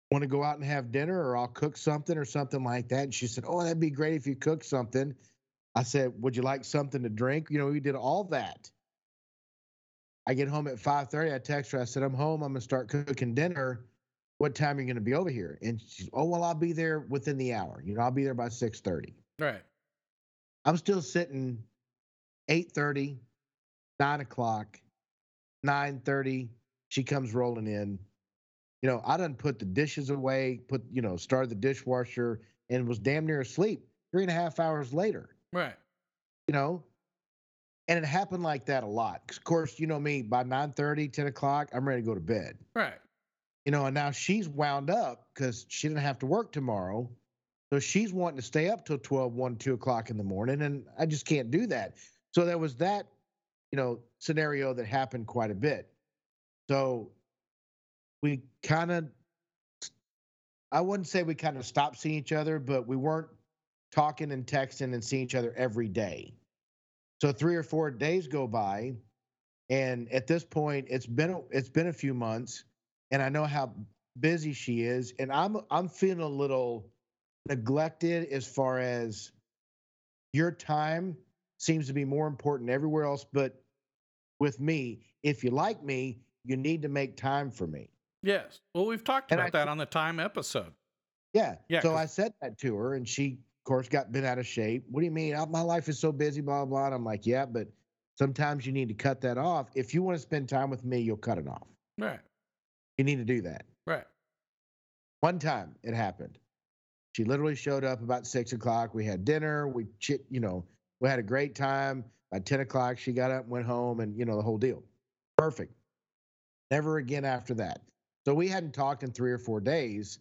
Want to go out and have dinner, or I'll cook something or something like that. And she said, oh, that'd be great if you cook something. I said, would you like something to drink? You know, we did all that. I get home at 5:30. I text her. I said, I'm home. I'm gonna start cooking dinner. What time are you gonna be over here? And she's, oh, well, I'll be there within the hour. You know, I'll be there by 6:30. Right. I'm still sitting 8:30, 9 o'clock, 9:30. She comes rolling in. You know, I done put the dishes away, put, you know, started the dishwasher and was damn near asleep three and a half hours later, Right. you know? And it happened like that a lot. 'Cause Of course, you know me, by 9:30, 10 o'clock, I'm ready to go to bed. Right. You know, and now she's wound up because she didn't have to work tomorrow. So she's wanting to stay up till 12, 1, 2 o'clock in the morning. And I just can't do that. So there was that, you know, scenario that happened quite a bit. So we kind of, I wouldn't say we kind of stopped seeing each other, but we weren't talking and texting and seeing each other every day. So three or four days go by, and at this point, it's been a, it's been a few months, and I know how busy she is, and I'm I'm feeling a little neglected as far as your time seems to be more important everywhere else but with me if you like me you need to make time for me Yes. Well, we've talked And about I that on the time episode. yeah Yeah, so i said that to her and she of course got bent out of shape what do you mean "Oh, my life is so busy blah blah blah and i'm like yeah but sometimes you need to cut that off if you want to spend time with me you'll cut it off Right. you need to do that Right. One time it happened. She literally showed up about six o'clock. We had dinner. We chit, you know, we had a great time. By ten o'clock, she got up, and went home, and you know the whole deal. Perfect. Never again after that. So we hadn't talked in three or four days,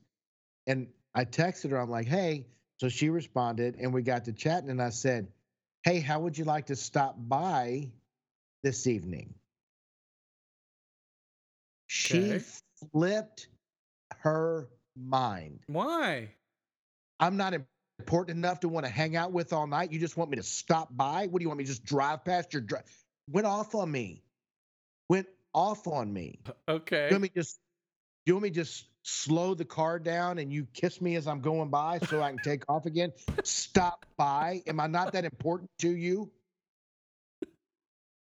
and I texted her. I'm like, hey. So she responded, and we got to chatting, and I said, hey, how would you like to stop by this evening? She Okay. flipped her mind. Why? I'm not important enough to want to hang out with all night. You just want me to stop by? What do you want me to just drive past your drive? Went off on me. Went off on me. Okay. You want me just you want me just slow the car down and you kiss me as I'm going by so I can take off again? Stop by. Am I not that important to you?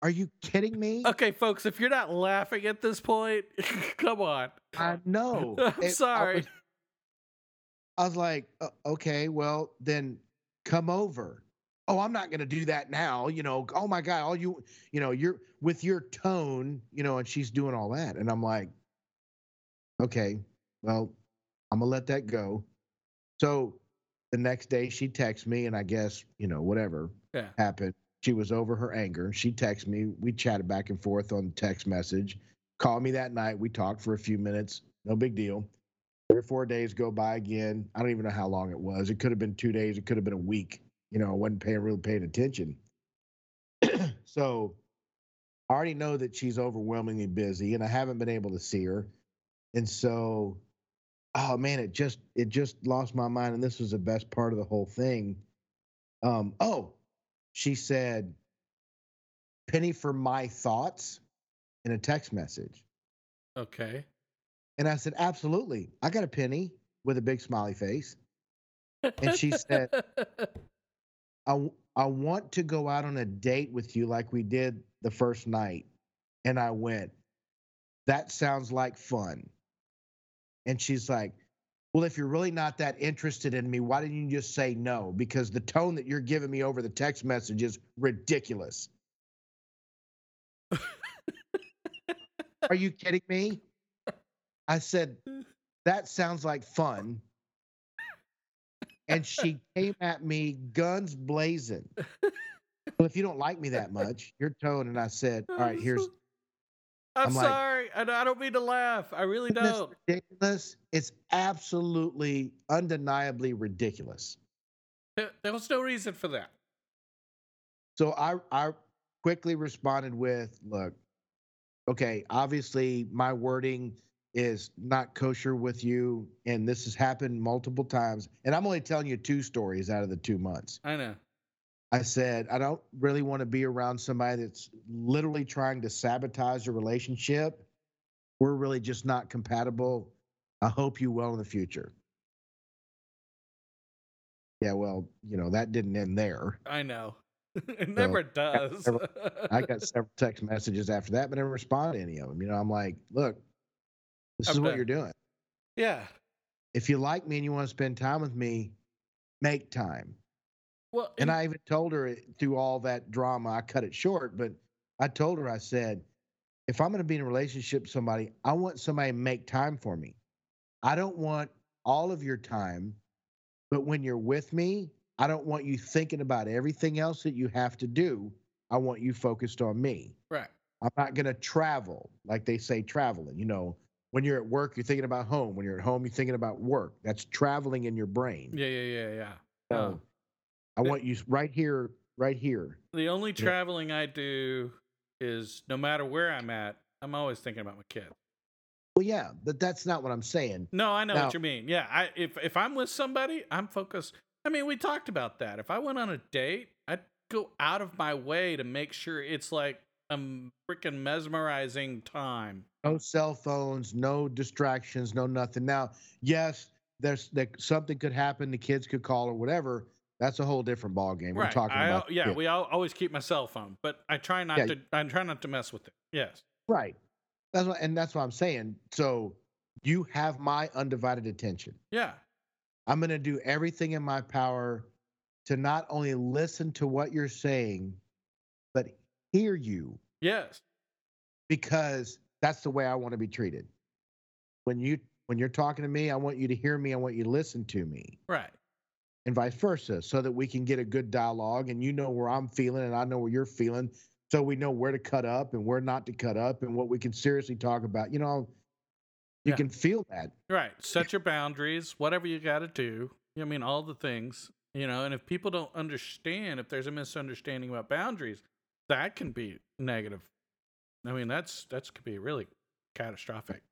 Are you kidding me? Okay, folks, if you're not laughing at this point, come on. I know. I'm It- I sorry. was- I was like, "Uh, okay, well then come over. Oh, I'm not going to do that now. You know, oh my God, all you, you know, you're with your tone, you know, and she's doing all that. And I'm like, okay, well, I'm going to let that go. So the next day she texts me, and I guess, you know, whatever Yeah. happened. She was over her anger. She texted me. We chatted back and forth on text message. Called me that night. We talked for a few minutes. No big deal. Three or four days go by again. I don't even know how long it was. It could have been two days. It could have been a week. You know, I wasn't paying really paying attention. so I already know that she's overwhelmingly busy, and I haven't been able to see her. And so, oh man, it just it just lost my mind. And this was the best part of the whole thing. Um, oh, she said, "Penny for my thoughts," in a text message. Okay. And I said, absolutely. I got a penny with a big smiley face. And she said- I, I want to go out on a date with you like we did the first night. And I went, that sounds like fun. And she's like, well, if you're really not that interested in me, why didn't you just say no? Because the tone that you're giving me over the text message is ridiculous. Are you kidding me? I said, that sounds like fun. And she came at me guns blazing. Well, if you don't like me that much, your tone. And I said, all right, here's I'm, I'm sorry. I, I don't mean to laugh. I really don't. ridiculous. It's absolutely, undeniably ridiculous. There there was no reason for that. So I, I quickly responded with, look, okay, obviously my wording is not kosher with you, and this has happened multiple times. And I'm only telling you two stories out of the two months. I know. I said, I don't really want to be around somebody that's literally trying to sabotage a relationship. We're really just not compatible. I hope you well in the future. Yeah, well, you know, that didn't end there. I know. it never does. I got several text messages after that, but I didn't respond to any of them. You know, I'm like, look, this I'm is what you're doing. yeah. If you like me and you want to spend time with me, make time. Well, And I even told her through all that drama, I cut it short, but I told her, I said, if I'm going to be in a relationship with somebody, I want somebody to make time for me. I don't want all of your time, but when you're with me, I don't want you thinking about everything else that you have to do. I want you focused on me. right. I'm not going to travel like they say traveling. You know, when you're at work, you're thinking about home. When you're at home, you're thinking about work. That's traveling in your brain. Yeah, yeah, yeah, yeah. So. I want you right here, right here. The only traveling I do is no matter where I'm at, I'm always thinking about my kids. Well, yeah, but that's not what I'm saying. No, I know Now- what you mean. Yeah, I if if I'm with somebody, I'm focused. I mean, we talked about that. If I went on a date, I'd go out of my way to make sure it's like Um, a freaking mesmerizing time. No cell phones, no distractions, no nothing. Now, yes, there's that something could happen. The kids could call or whatever. That's a whole different ball game. We're talking I, about yeah, kids. we all, always keep my cell phone, but I try not Yeah. to. I try not to mess with it. Yes. right. That's what, and that's what I'm saying. So you have my undivided attention. Yeah. I'm going to do everything in my power to not only listen to what you're saying, hear you Yes. because that's the way I want to be treated. When you when you're talking to me, I want you to hear me, I want you to listen to me, Right. and vice versa, so that we can get a good dialogue and you know where I'm feeling and I know where you're feeling, so we know where to cut up and where not to cut up and what we can seriously talk about. You know, you Yeah. can feel that. Right. Set your boundaries, whatever you got to do. I mean, all the things, you know, and if people don't understand, if there's a misunderstanding about boundaries, that can be negative. I mean, that's that's could be really catastrophic.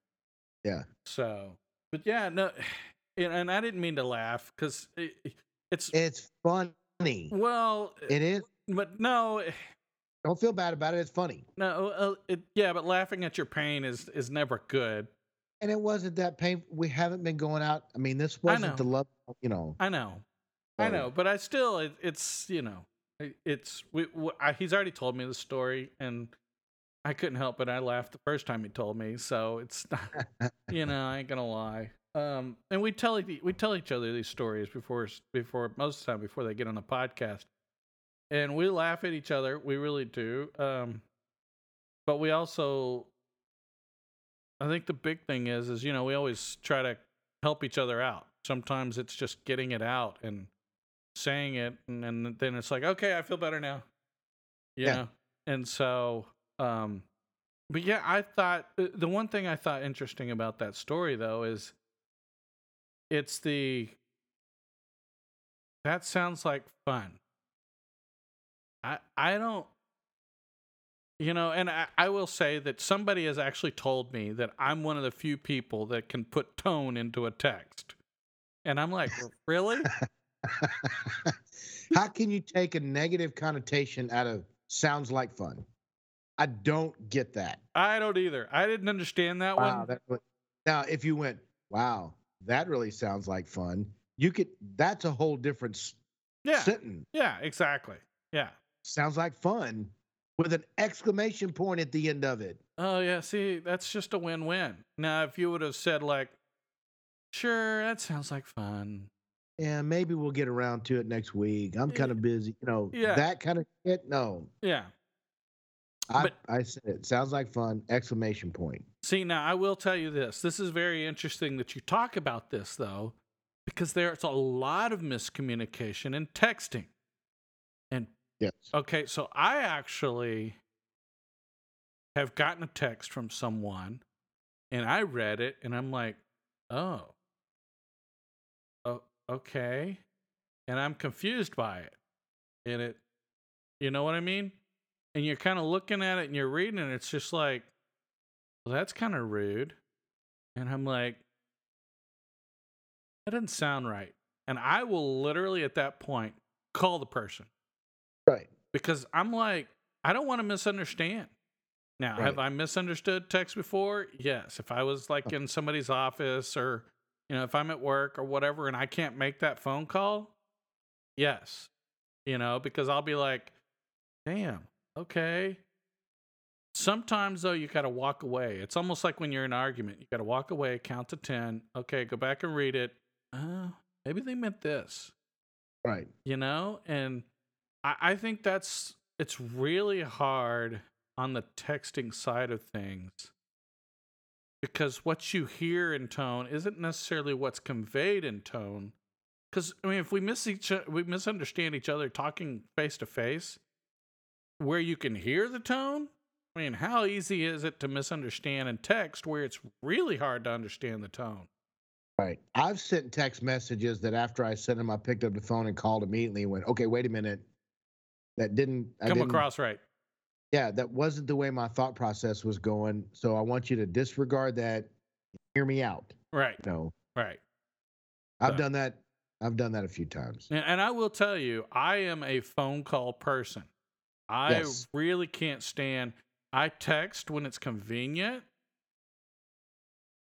Yeah. So, but yeah, no, and, and I didn't mean to laugh because it, it's It's funny. well, It is. Uh, but no, eh. Don't feel bad about it. It's funny. no, uh, uh, it, yeah, but laughing at your pain is is never good. And it wasn't that painful. We haven't been going out. I mean, this wasn't the love, you know. I know. I know, but I still, it, it's you know, it's we, w I he's already told me the story, and I couldn't help but I laughed the first time he told me. So it's not, you know, I ain't gonna lie. Um, and we tell we tell each other these stories before before most of the time before they get on the podcast, and we laugh at each other. We really do. Um, but we also, I think the big thing is is you know we always try to help each other out. Sometimes it's just getting it out and saying it, and, and then it's like, okay, I feel better now. You Yeah. know? And so, um, but yeah, I thought uh, the one thing I thought interesting about that story though is it's the that sounds like fun. I I don't you know, and I, I will say that somebody has actually told me that I'm one of the few people that can put tone into a text. And I'm like, really? How can you take a negative connotation out of sounds like fun? I don't get that. I don't either. I didn't understand that Wow. one. That, what- now, if you went, wow, that really sounds like fun, you could, that's a whole different Yeah. sentence. Yeah, exactly. Yeah. Sounds like fun with an exclamation point at the end of it. Oh yeah, see, that's just a win-win. Now, if you would have said like, "Sure, that sounds like fun," Yeah, maybe we'll get around to it next week. I'm kind of busy. You know, Yeah. that kind of shit. No, yeah. I, But- I said it. Sounds like fun. Exclamation point. See, now I will tell you this. This is very interesting that you talk about this though, because there's a lot of miscommunication in texting. And Yes. okay, so I actually have gotten a text from someone and I read it and I'm like, "Oh. Okay." And I'm confused by it. And it you know what I mean? And you're kind of looking at it and you're reading it and it's just like, "Well, that's kind of rude." And I'm like, "That doesn't sound right." And I will literally at that point call the person Right. because I'm like, I don't want to misunderstand. Now, have I misunderstood text before? Yes. If I was like in somebody's office or, you know, if I'm at work or whatever and I can't make that phone call, yes. You know, because I'll be like, damn, okay. Sometimes, though, you got to walk away. It's almost like when you're in an argument, you got to walk away, count to 10. Okay, go back and read it. Uh, maybe they meant this Right. you know and I, I think that's it's really hard on the texting side of things because what you hear in tone isn't necessarily what's conveyed in tone because i mean if we miss each we misunderstand each other talking face to face where you can hear the tone i mean how easy is it to misunderstand in text where it's really hard to understand the tone Right. I've sent text messages that after I sent them, I picked up the phone and called immediately and went, okay, wait a minute. That didn't I come didn't- across right Yeah, that wasn't the way my thought process was going. So I want you to disregard that. Hear me out. right You know, right I've So- done that I've done that a few times. And, and I will tell you, I am a phone call person. I Yes. really can't stand. I text when it's convenient.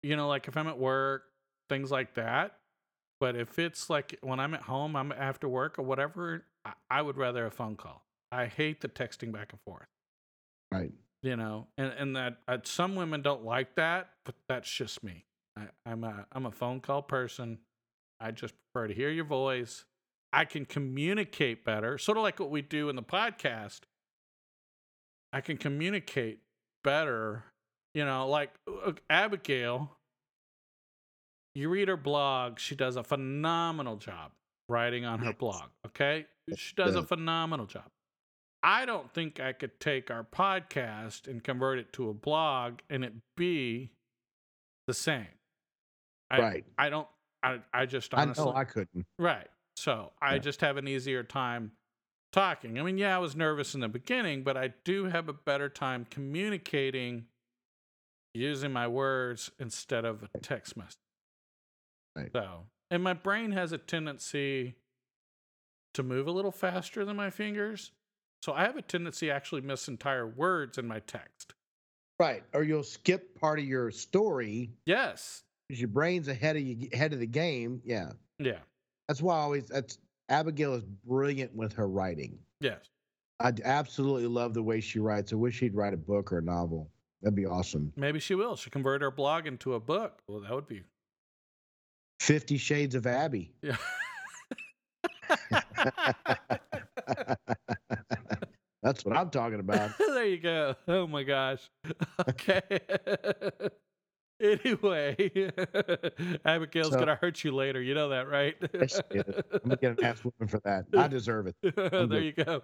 You know, like if I'm at work, things like that. But if it's like when I'm at home, I'm after work or whatever, I, I would rather a phone call. I hate the texting back and forth. Right. You know, and and that uh, some women don't like that, but that's just me. I, I'm a I'm a phone call person. I just prefer to hear your voice. I can communicate better, sort of like what we do in the podcast. I can communicate better, you know, like Abigail. You read her blog, she does a phenomenal job writing on her blog, okay? She does a phenomenal job. I don't think I could take our podcast and convert it to a blog and it be the same. I, right. I don't. I I just honestly. I know I couldn't. right. So I Yeah. just have an easier time talking. I mean, yeah, I was nervous in the beginning, but I do have a better time communicating using my words instead of a text message. Right. So, and my brain has a tendency to move a little faster than my fingers. So I have a tendency to actually miss entire words in my text. Right. Or you'll skip part of your story Yes. because your brain's ahead of you ahead of the game. Yeah. Yeah. That's why I always that's Abigail is brilliant with her writing. Yes. I absolutely love the way she writes. I wish she'd write a book or a novel. That'd be awesome. Maybe she will. She'll convert her blog into a book. Well, that would be. Fifty Shades of Abby. Yeah. That's what I'm talking about. there you go. Oh my gosh. Okay. anyway, Abigail's So- gonna hurt you later. You know that, right? Yes, she is. I'm gonna get an ass whooping for that. I deserve it. there good. you go.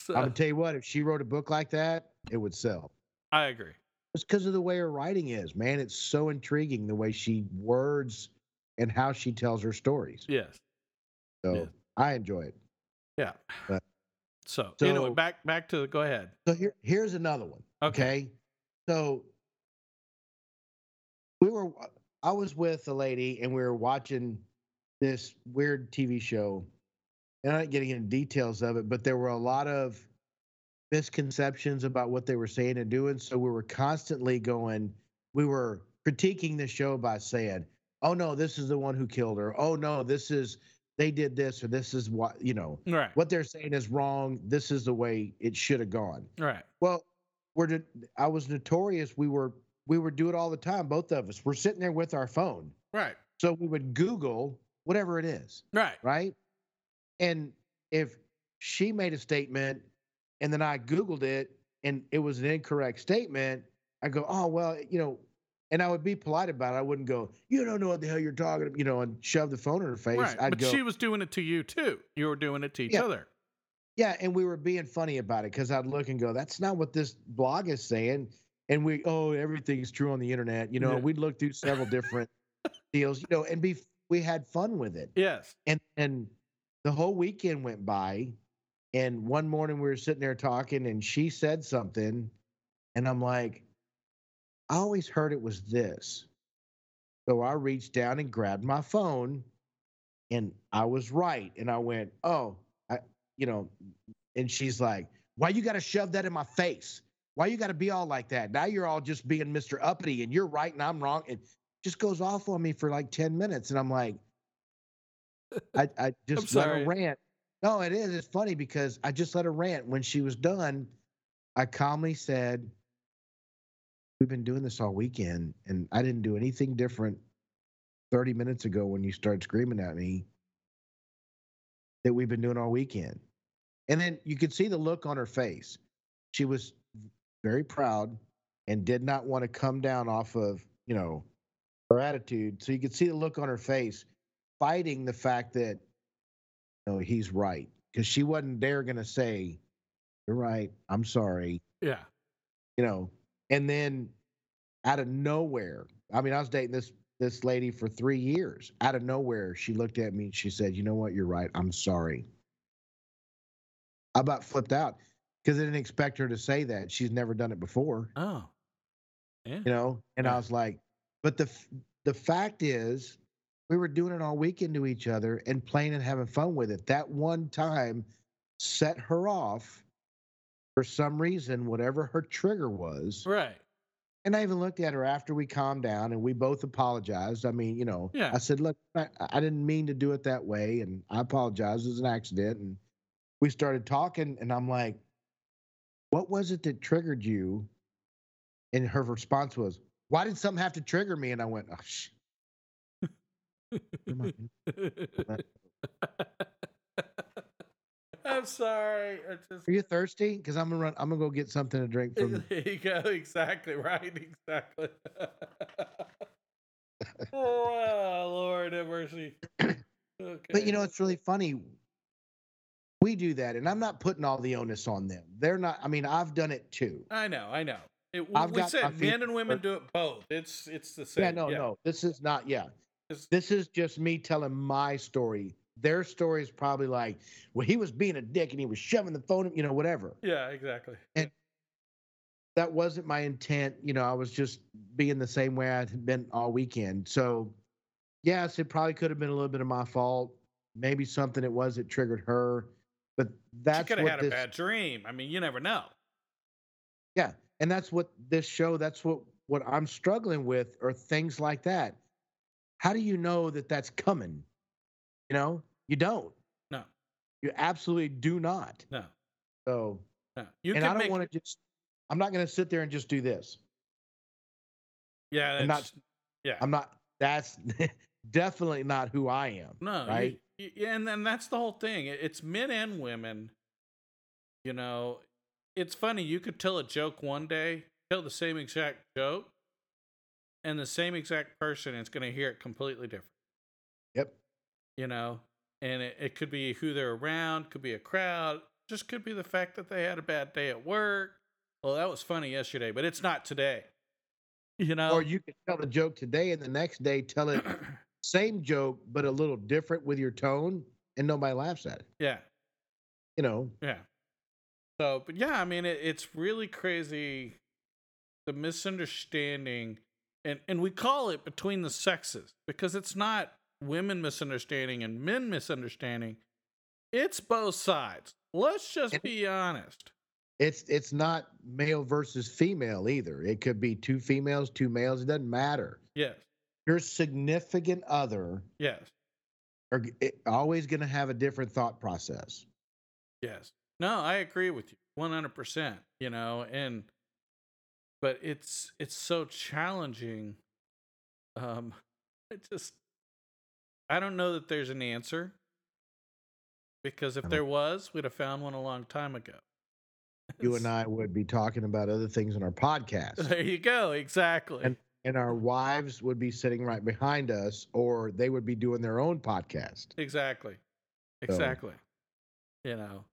So, I'm gonna tell you what. If she wrote a book like that, it would sell. I agree. It's because of the way her writing is, man. It's so intriguing the way she words and how she tells her stories. Yes. So Yeah. I enjoy it. Yeah. But- so, anyway, So- back back to go ahead. So here, here's another one. Okay. Okay. So we were, I was with a lady and we were watching this weird TV show. And I'm not getting into details of it, but there were a lot of misconceptions about what they were saying and doing. So we were constantly going, we were critiquing the show by saying, oh no, this is the one who killed her. Oh no, this is, they did this or this is what, you know, Right. what they're saying is wrong. This is the way it should have gone. Right. Well, we're I was notorious. We were we would do it all the time. Both of us. We're sitting there with our phone, Right. so we would Google whatever it is, Right. right? And if she made a statement, and then I Googled it, and it was an incorrect statement, I go, oh well, you know, and I would be polite about it. I wouldn't go, you don't know what the hell you're talking about, you know, and shove the phone in her face. Right. I'd but go, she was doing it to you too. You were doing it to each Yeah. other. Yeah, and we were being funny about it because I'd look and go, "That's not what this blog is saying." And we, oh, everything's true on the internet. You know, Yeah. we'd look through several different deals, you know, and be we had fun with it. Yes. And and the whole weekend went by, and one morning we were sitting there talking, and she said something, and I'm like, I always heard it was this. So I reached down and grabbed my phone, and I was right. And I went, oh, I, you know, and she's like, why you got to shove that in my face? Why you got to be all like that? Now you're all just being Mr. Uppity, and you're right and I'm wrong. It just goes off on me for like 10 minutes, and I'm like, I, I just let her rant. No, it is. It's funny because I just let her rant. When she was done, I calmly said, We've been doing this all weekend, and I didn't do anything different 30 minutes ago when you started screaming at me that we've been doing all weekend. And then you could see the look on her face. She was very proud and did not want to come down off of, you know, her attitude. So you could see the look on her face, fighting the fact that, you know, he's right. Because she wasn't there going to say, You're right. I'm sorry Yeah. you know, and then out of nowhere, I mean, I was dating this this lady for three years. Out of nowhere, she looked at me and she said, "You know what? You're right. I'm sorry." I about flipped out because I didn't expect her to say that. She's never done it before, Oh. Yeah. you know. And I was like, "But the the fact is, we were doing it all weekend to each other and playing and having fun with it. That one time set her off for some reason, whatever her trigger was. Right. And I even looked at her after we calmed down and we both apologized. I mean, you know, Yeah. I said, look, I, I didn't mean to do it that way. And I apologize. It was an accident. And we started talking. And I'm like, what was it that triggered you? And her response was, why did something have to trigger me? And I went, oh, shh. Come on. I'm sorry. I just Are you thirsty? Because I'm gonna run. I'm gonna go get something to drink from. there you go. Exactly right. Exactly. oh Lord have mercy. Okay. But you know, it's really funny. We do that, and I'm not putting all the onus on them. They're not. I mean, I've done it too. I know. I know. It, we I've we said men and women do it both. It's it's the same. Yeah, no, no. This is not. Yeah, It's- this is just me telling my story. Their story is probably like, well, he was being a dick and he was shoving the phone, you know, whatever. Yeah. Exactly. And that wasn't my intent. You know, I was just being the same way I had been all weekend. So, yes, it probably could have been a little bit of my fault. Maybe something it was that triggered her. But that's She could have what had this, a bad dream. I mean, you never know. Yeah, and that's what this show. That's what what I'm struggling with, or things like that. How do you know that that's coming? You know, you don't. No. You absolutely do not. No. So, No. You and can I don't make. want to just. I'm not going to sit there and just do this. yeah. I'm not- yeah. I'm not. That's definitely not who I am. No, right? y- yeah, and then that's the whole thing. It's men and women. You know, it's funny. You could tell a joke one day, tell the same exact joke, and the same exact person is going to hear it completely different. Yep. You know, and it, it could be who they're around, could be a crowd, just could be the fact that they had a bad day at work. Well, that was funny yesterday, but it's not today. You know, Or you can tell the joke today, and the next day tell it same joke but a little different with your tone, and nobody laughs at it. yeah. You know. Yeah. So, but yeah, I mean, it, it's really crazy the misunderstanding, and and we call it between the sexes because it's not women misunderstanding and men misunderstanding. It's both sides. Let's just be honest. It's it's not male versus female either. It could be two females, two males. It doesn't matter. Yes. Your significant other Yes. are always going to have a different thought process. Yes. No, I agree with you 100%, you know, and but it's it's so challenging um it just I don't know that there's an answer because if there was, we'd have found one a long time ago. You and I would be talking about other things in our podcast, There you go, exactly. And- and our wives would be sitting right behind us, or they would be doing their own podcast. Exactly. Exactly. You know.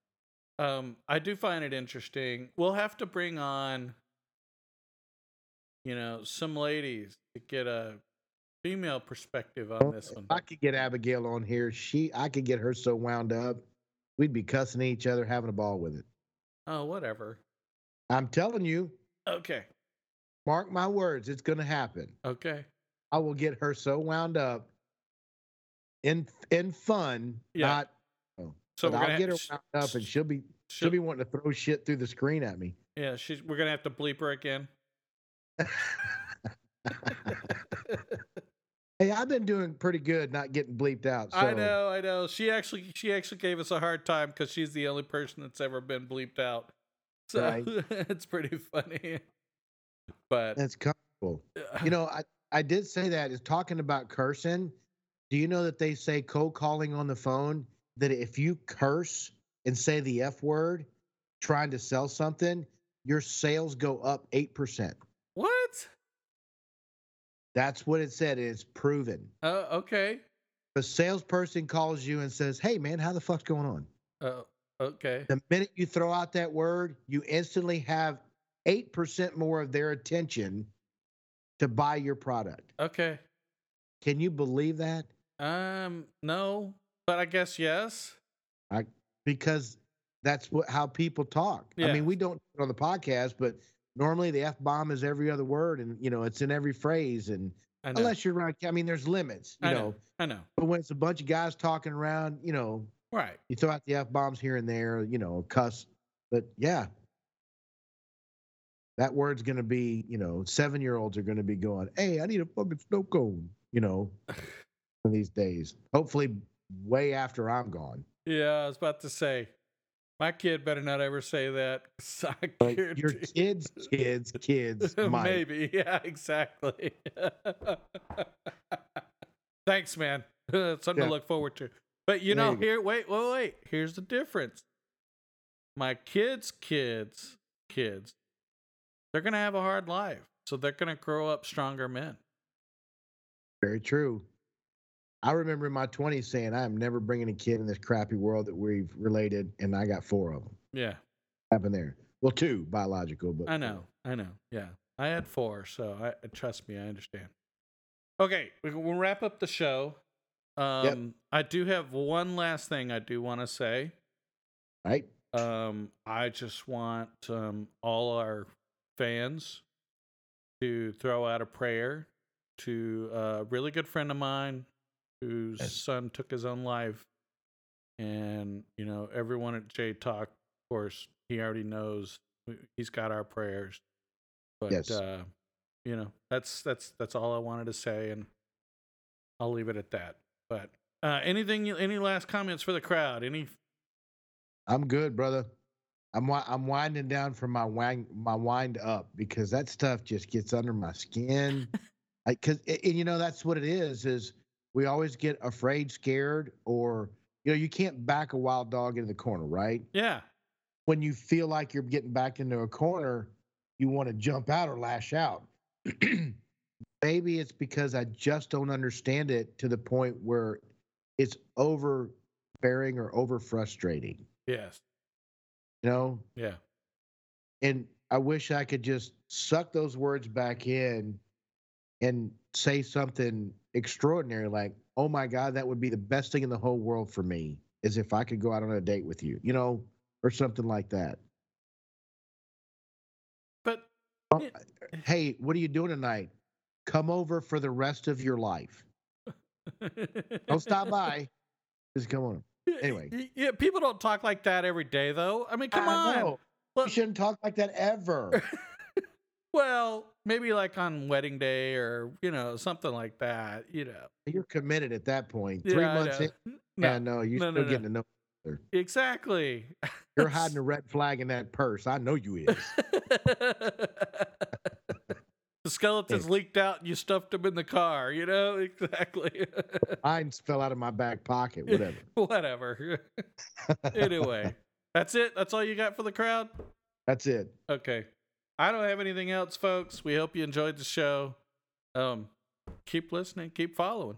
Um I do find it interesting. We'll have to bring on you know, some ladies to get a female perspective on oh, this If one. I could get Abigail on here, she I could get her so wound up, we'd be cussing each other, having a ball with it. Oh, whatever. I'm telling you, Okay. mark my words, it's going to happen. Okay. I will get her so wound up in in fun, Yeah. not. Oh, So I'll get her wound up, and she'll be she'll be wanting to throw shit through the screen at me. Yeah, she's we're gonna have to bleep her again. hey, I've been doing pretty good, not getting bleeped out. So I know, I know. She actually she actually gave us a hard time because she's the only person that's ever been bleeped out. So Right. it's pretty funny. But that's comfortable. You know, I I did say that is talking about cursing. Do you know that they say cold calling on the phone that if you curse and say the F word trying to sell something, your sales go up eight percent. That's what it said. It's proven. Oh, okay. The salesperson calls you and says, Hey man, how the fuck's going on? Oh, okay. The minute you throw out that word, you instantly have eight percent more of their attention to buy your product. Okay. Can you believe that? Um, no, but I guess yes. I because that's what how people talk. I mean, we don't on the podcast, but normally the f bomb is every other word, and you know it's in every phrase. And Unless you're right. I mean, there's limits, you I know. know. I know. But when it's a bunch of guys talking around, you know, Right. you throw out the f bombs here and there, you know, cuss. But yeah, that word's gonna be, you know, seven year olds are gonna be going, "Hey, I need a fucking snow cone," you know, in these days. Hopefully, way after I'm gone. Yeah, I was about to say, my kid better not ever say that. Your kids, kids, kids might. Maybe. Yeah, exactly. Thanks, man. Something Yeah. to look forward to. But you know, here, wait, wait, wait. Here's the difference. My kids' kids, kids, they're going to have a hard life. So they're going to grow up stronger men. Very true. I remember in my 20s saying, I am never bringing a kid in this crappy world that we've related, and I got four of them. Yeah, Happened there. Well, two biological, but I know. I know. Yeah. I had four. So I, trust me, I understand. Okay. we- We'll wrap up the show. Um, I do have one last thing I do want to say. right. Um, I just want um, all our fans to throw out a prayer to a really good friend of mine whose Yes. son took his own life. And, you know, everyone at J Talk, of course, he already knows he's got our prayers. But, Yes. uh, you know, that's that's that's all I wanted to say, and I'll leave it at that. But uh, anything, any last comments for the crowd? Any I'm good, brother. I'm I'm winding down from my wind my wind up because that stuff just gets under my skin. I cuz and you know that's what it is is we always get afraid, scared or you know you can't back a wild dog into the corner, right? Yeah. When you feel like you're getting backed into a corner, you want to jump out or lash out. Maybe it's because I just don't understand it to the point where it's overbearing or over frustrating. Yes. You know, Yeah. and I wish I could just suck those words back in and say something extraordinary like, "Oh my God, that would be the best thing in the whole world for me is if I could go out on a date with you," you know, or something like that. But Oh, Yeah. Uh, hey, what are you doing tonight? Come over for the rest of your life. Don't stop by. Just come on. Anyway. Yeah, people don't talk like that every day, though. I mean, come I on. know. Look- You shouldn't talk like that ever. Well, maybe like on wedding day or you know something like that. You know, You're committed at that point. Three Yeah, months in. No, Yeah, uh, no, you're no, still no, getting to know. exactly. You're hiding a red flag in that purse. I know you is. the skeletons leaked out and you stuffed them in the car. You know exactly. Mine fell out of my back pocket. Whatever. Whatever. anyway, that's it. That's all you got for the crowd. That's it. Okay. I don't have anything else, folks. We hope you enjoyed the show. Um, keep listening, keep following.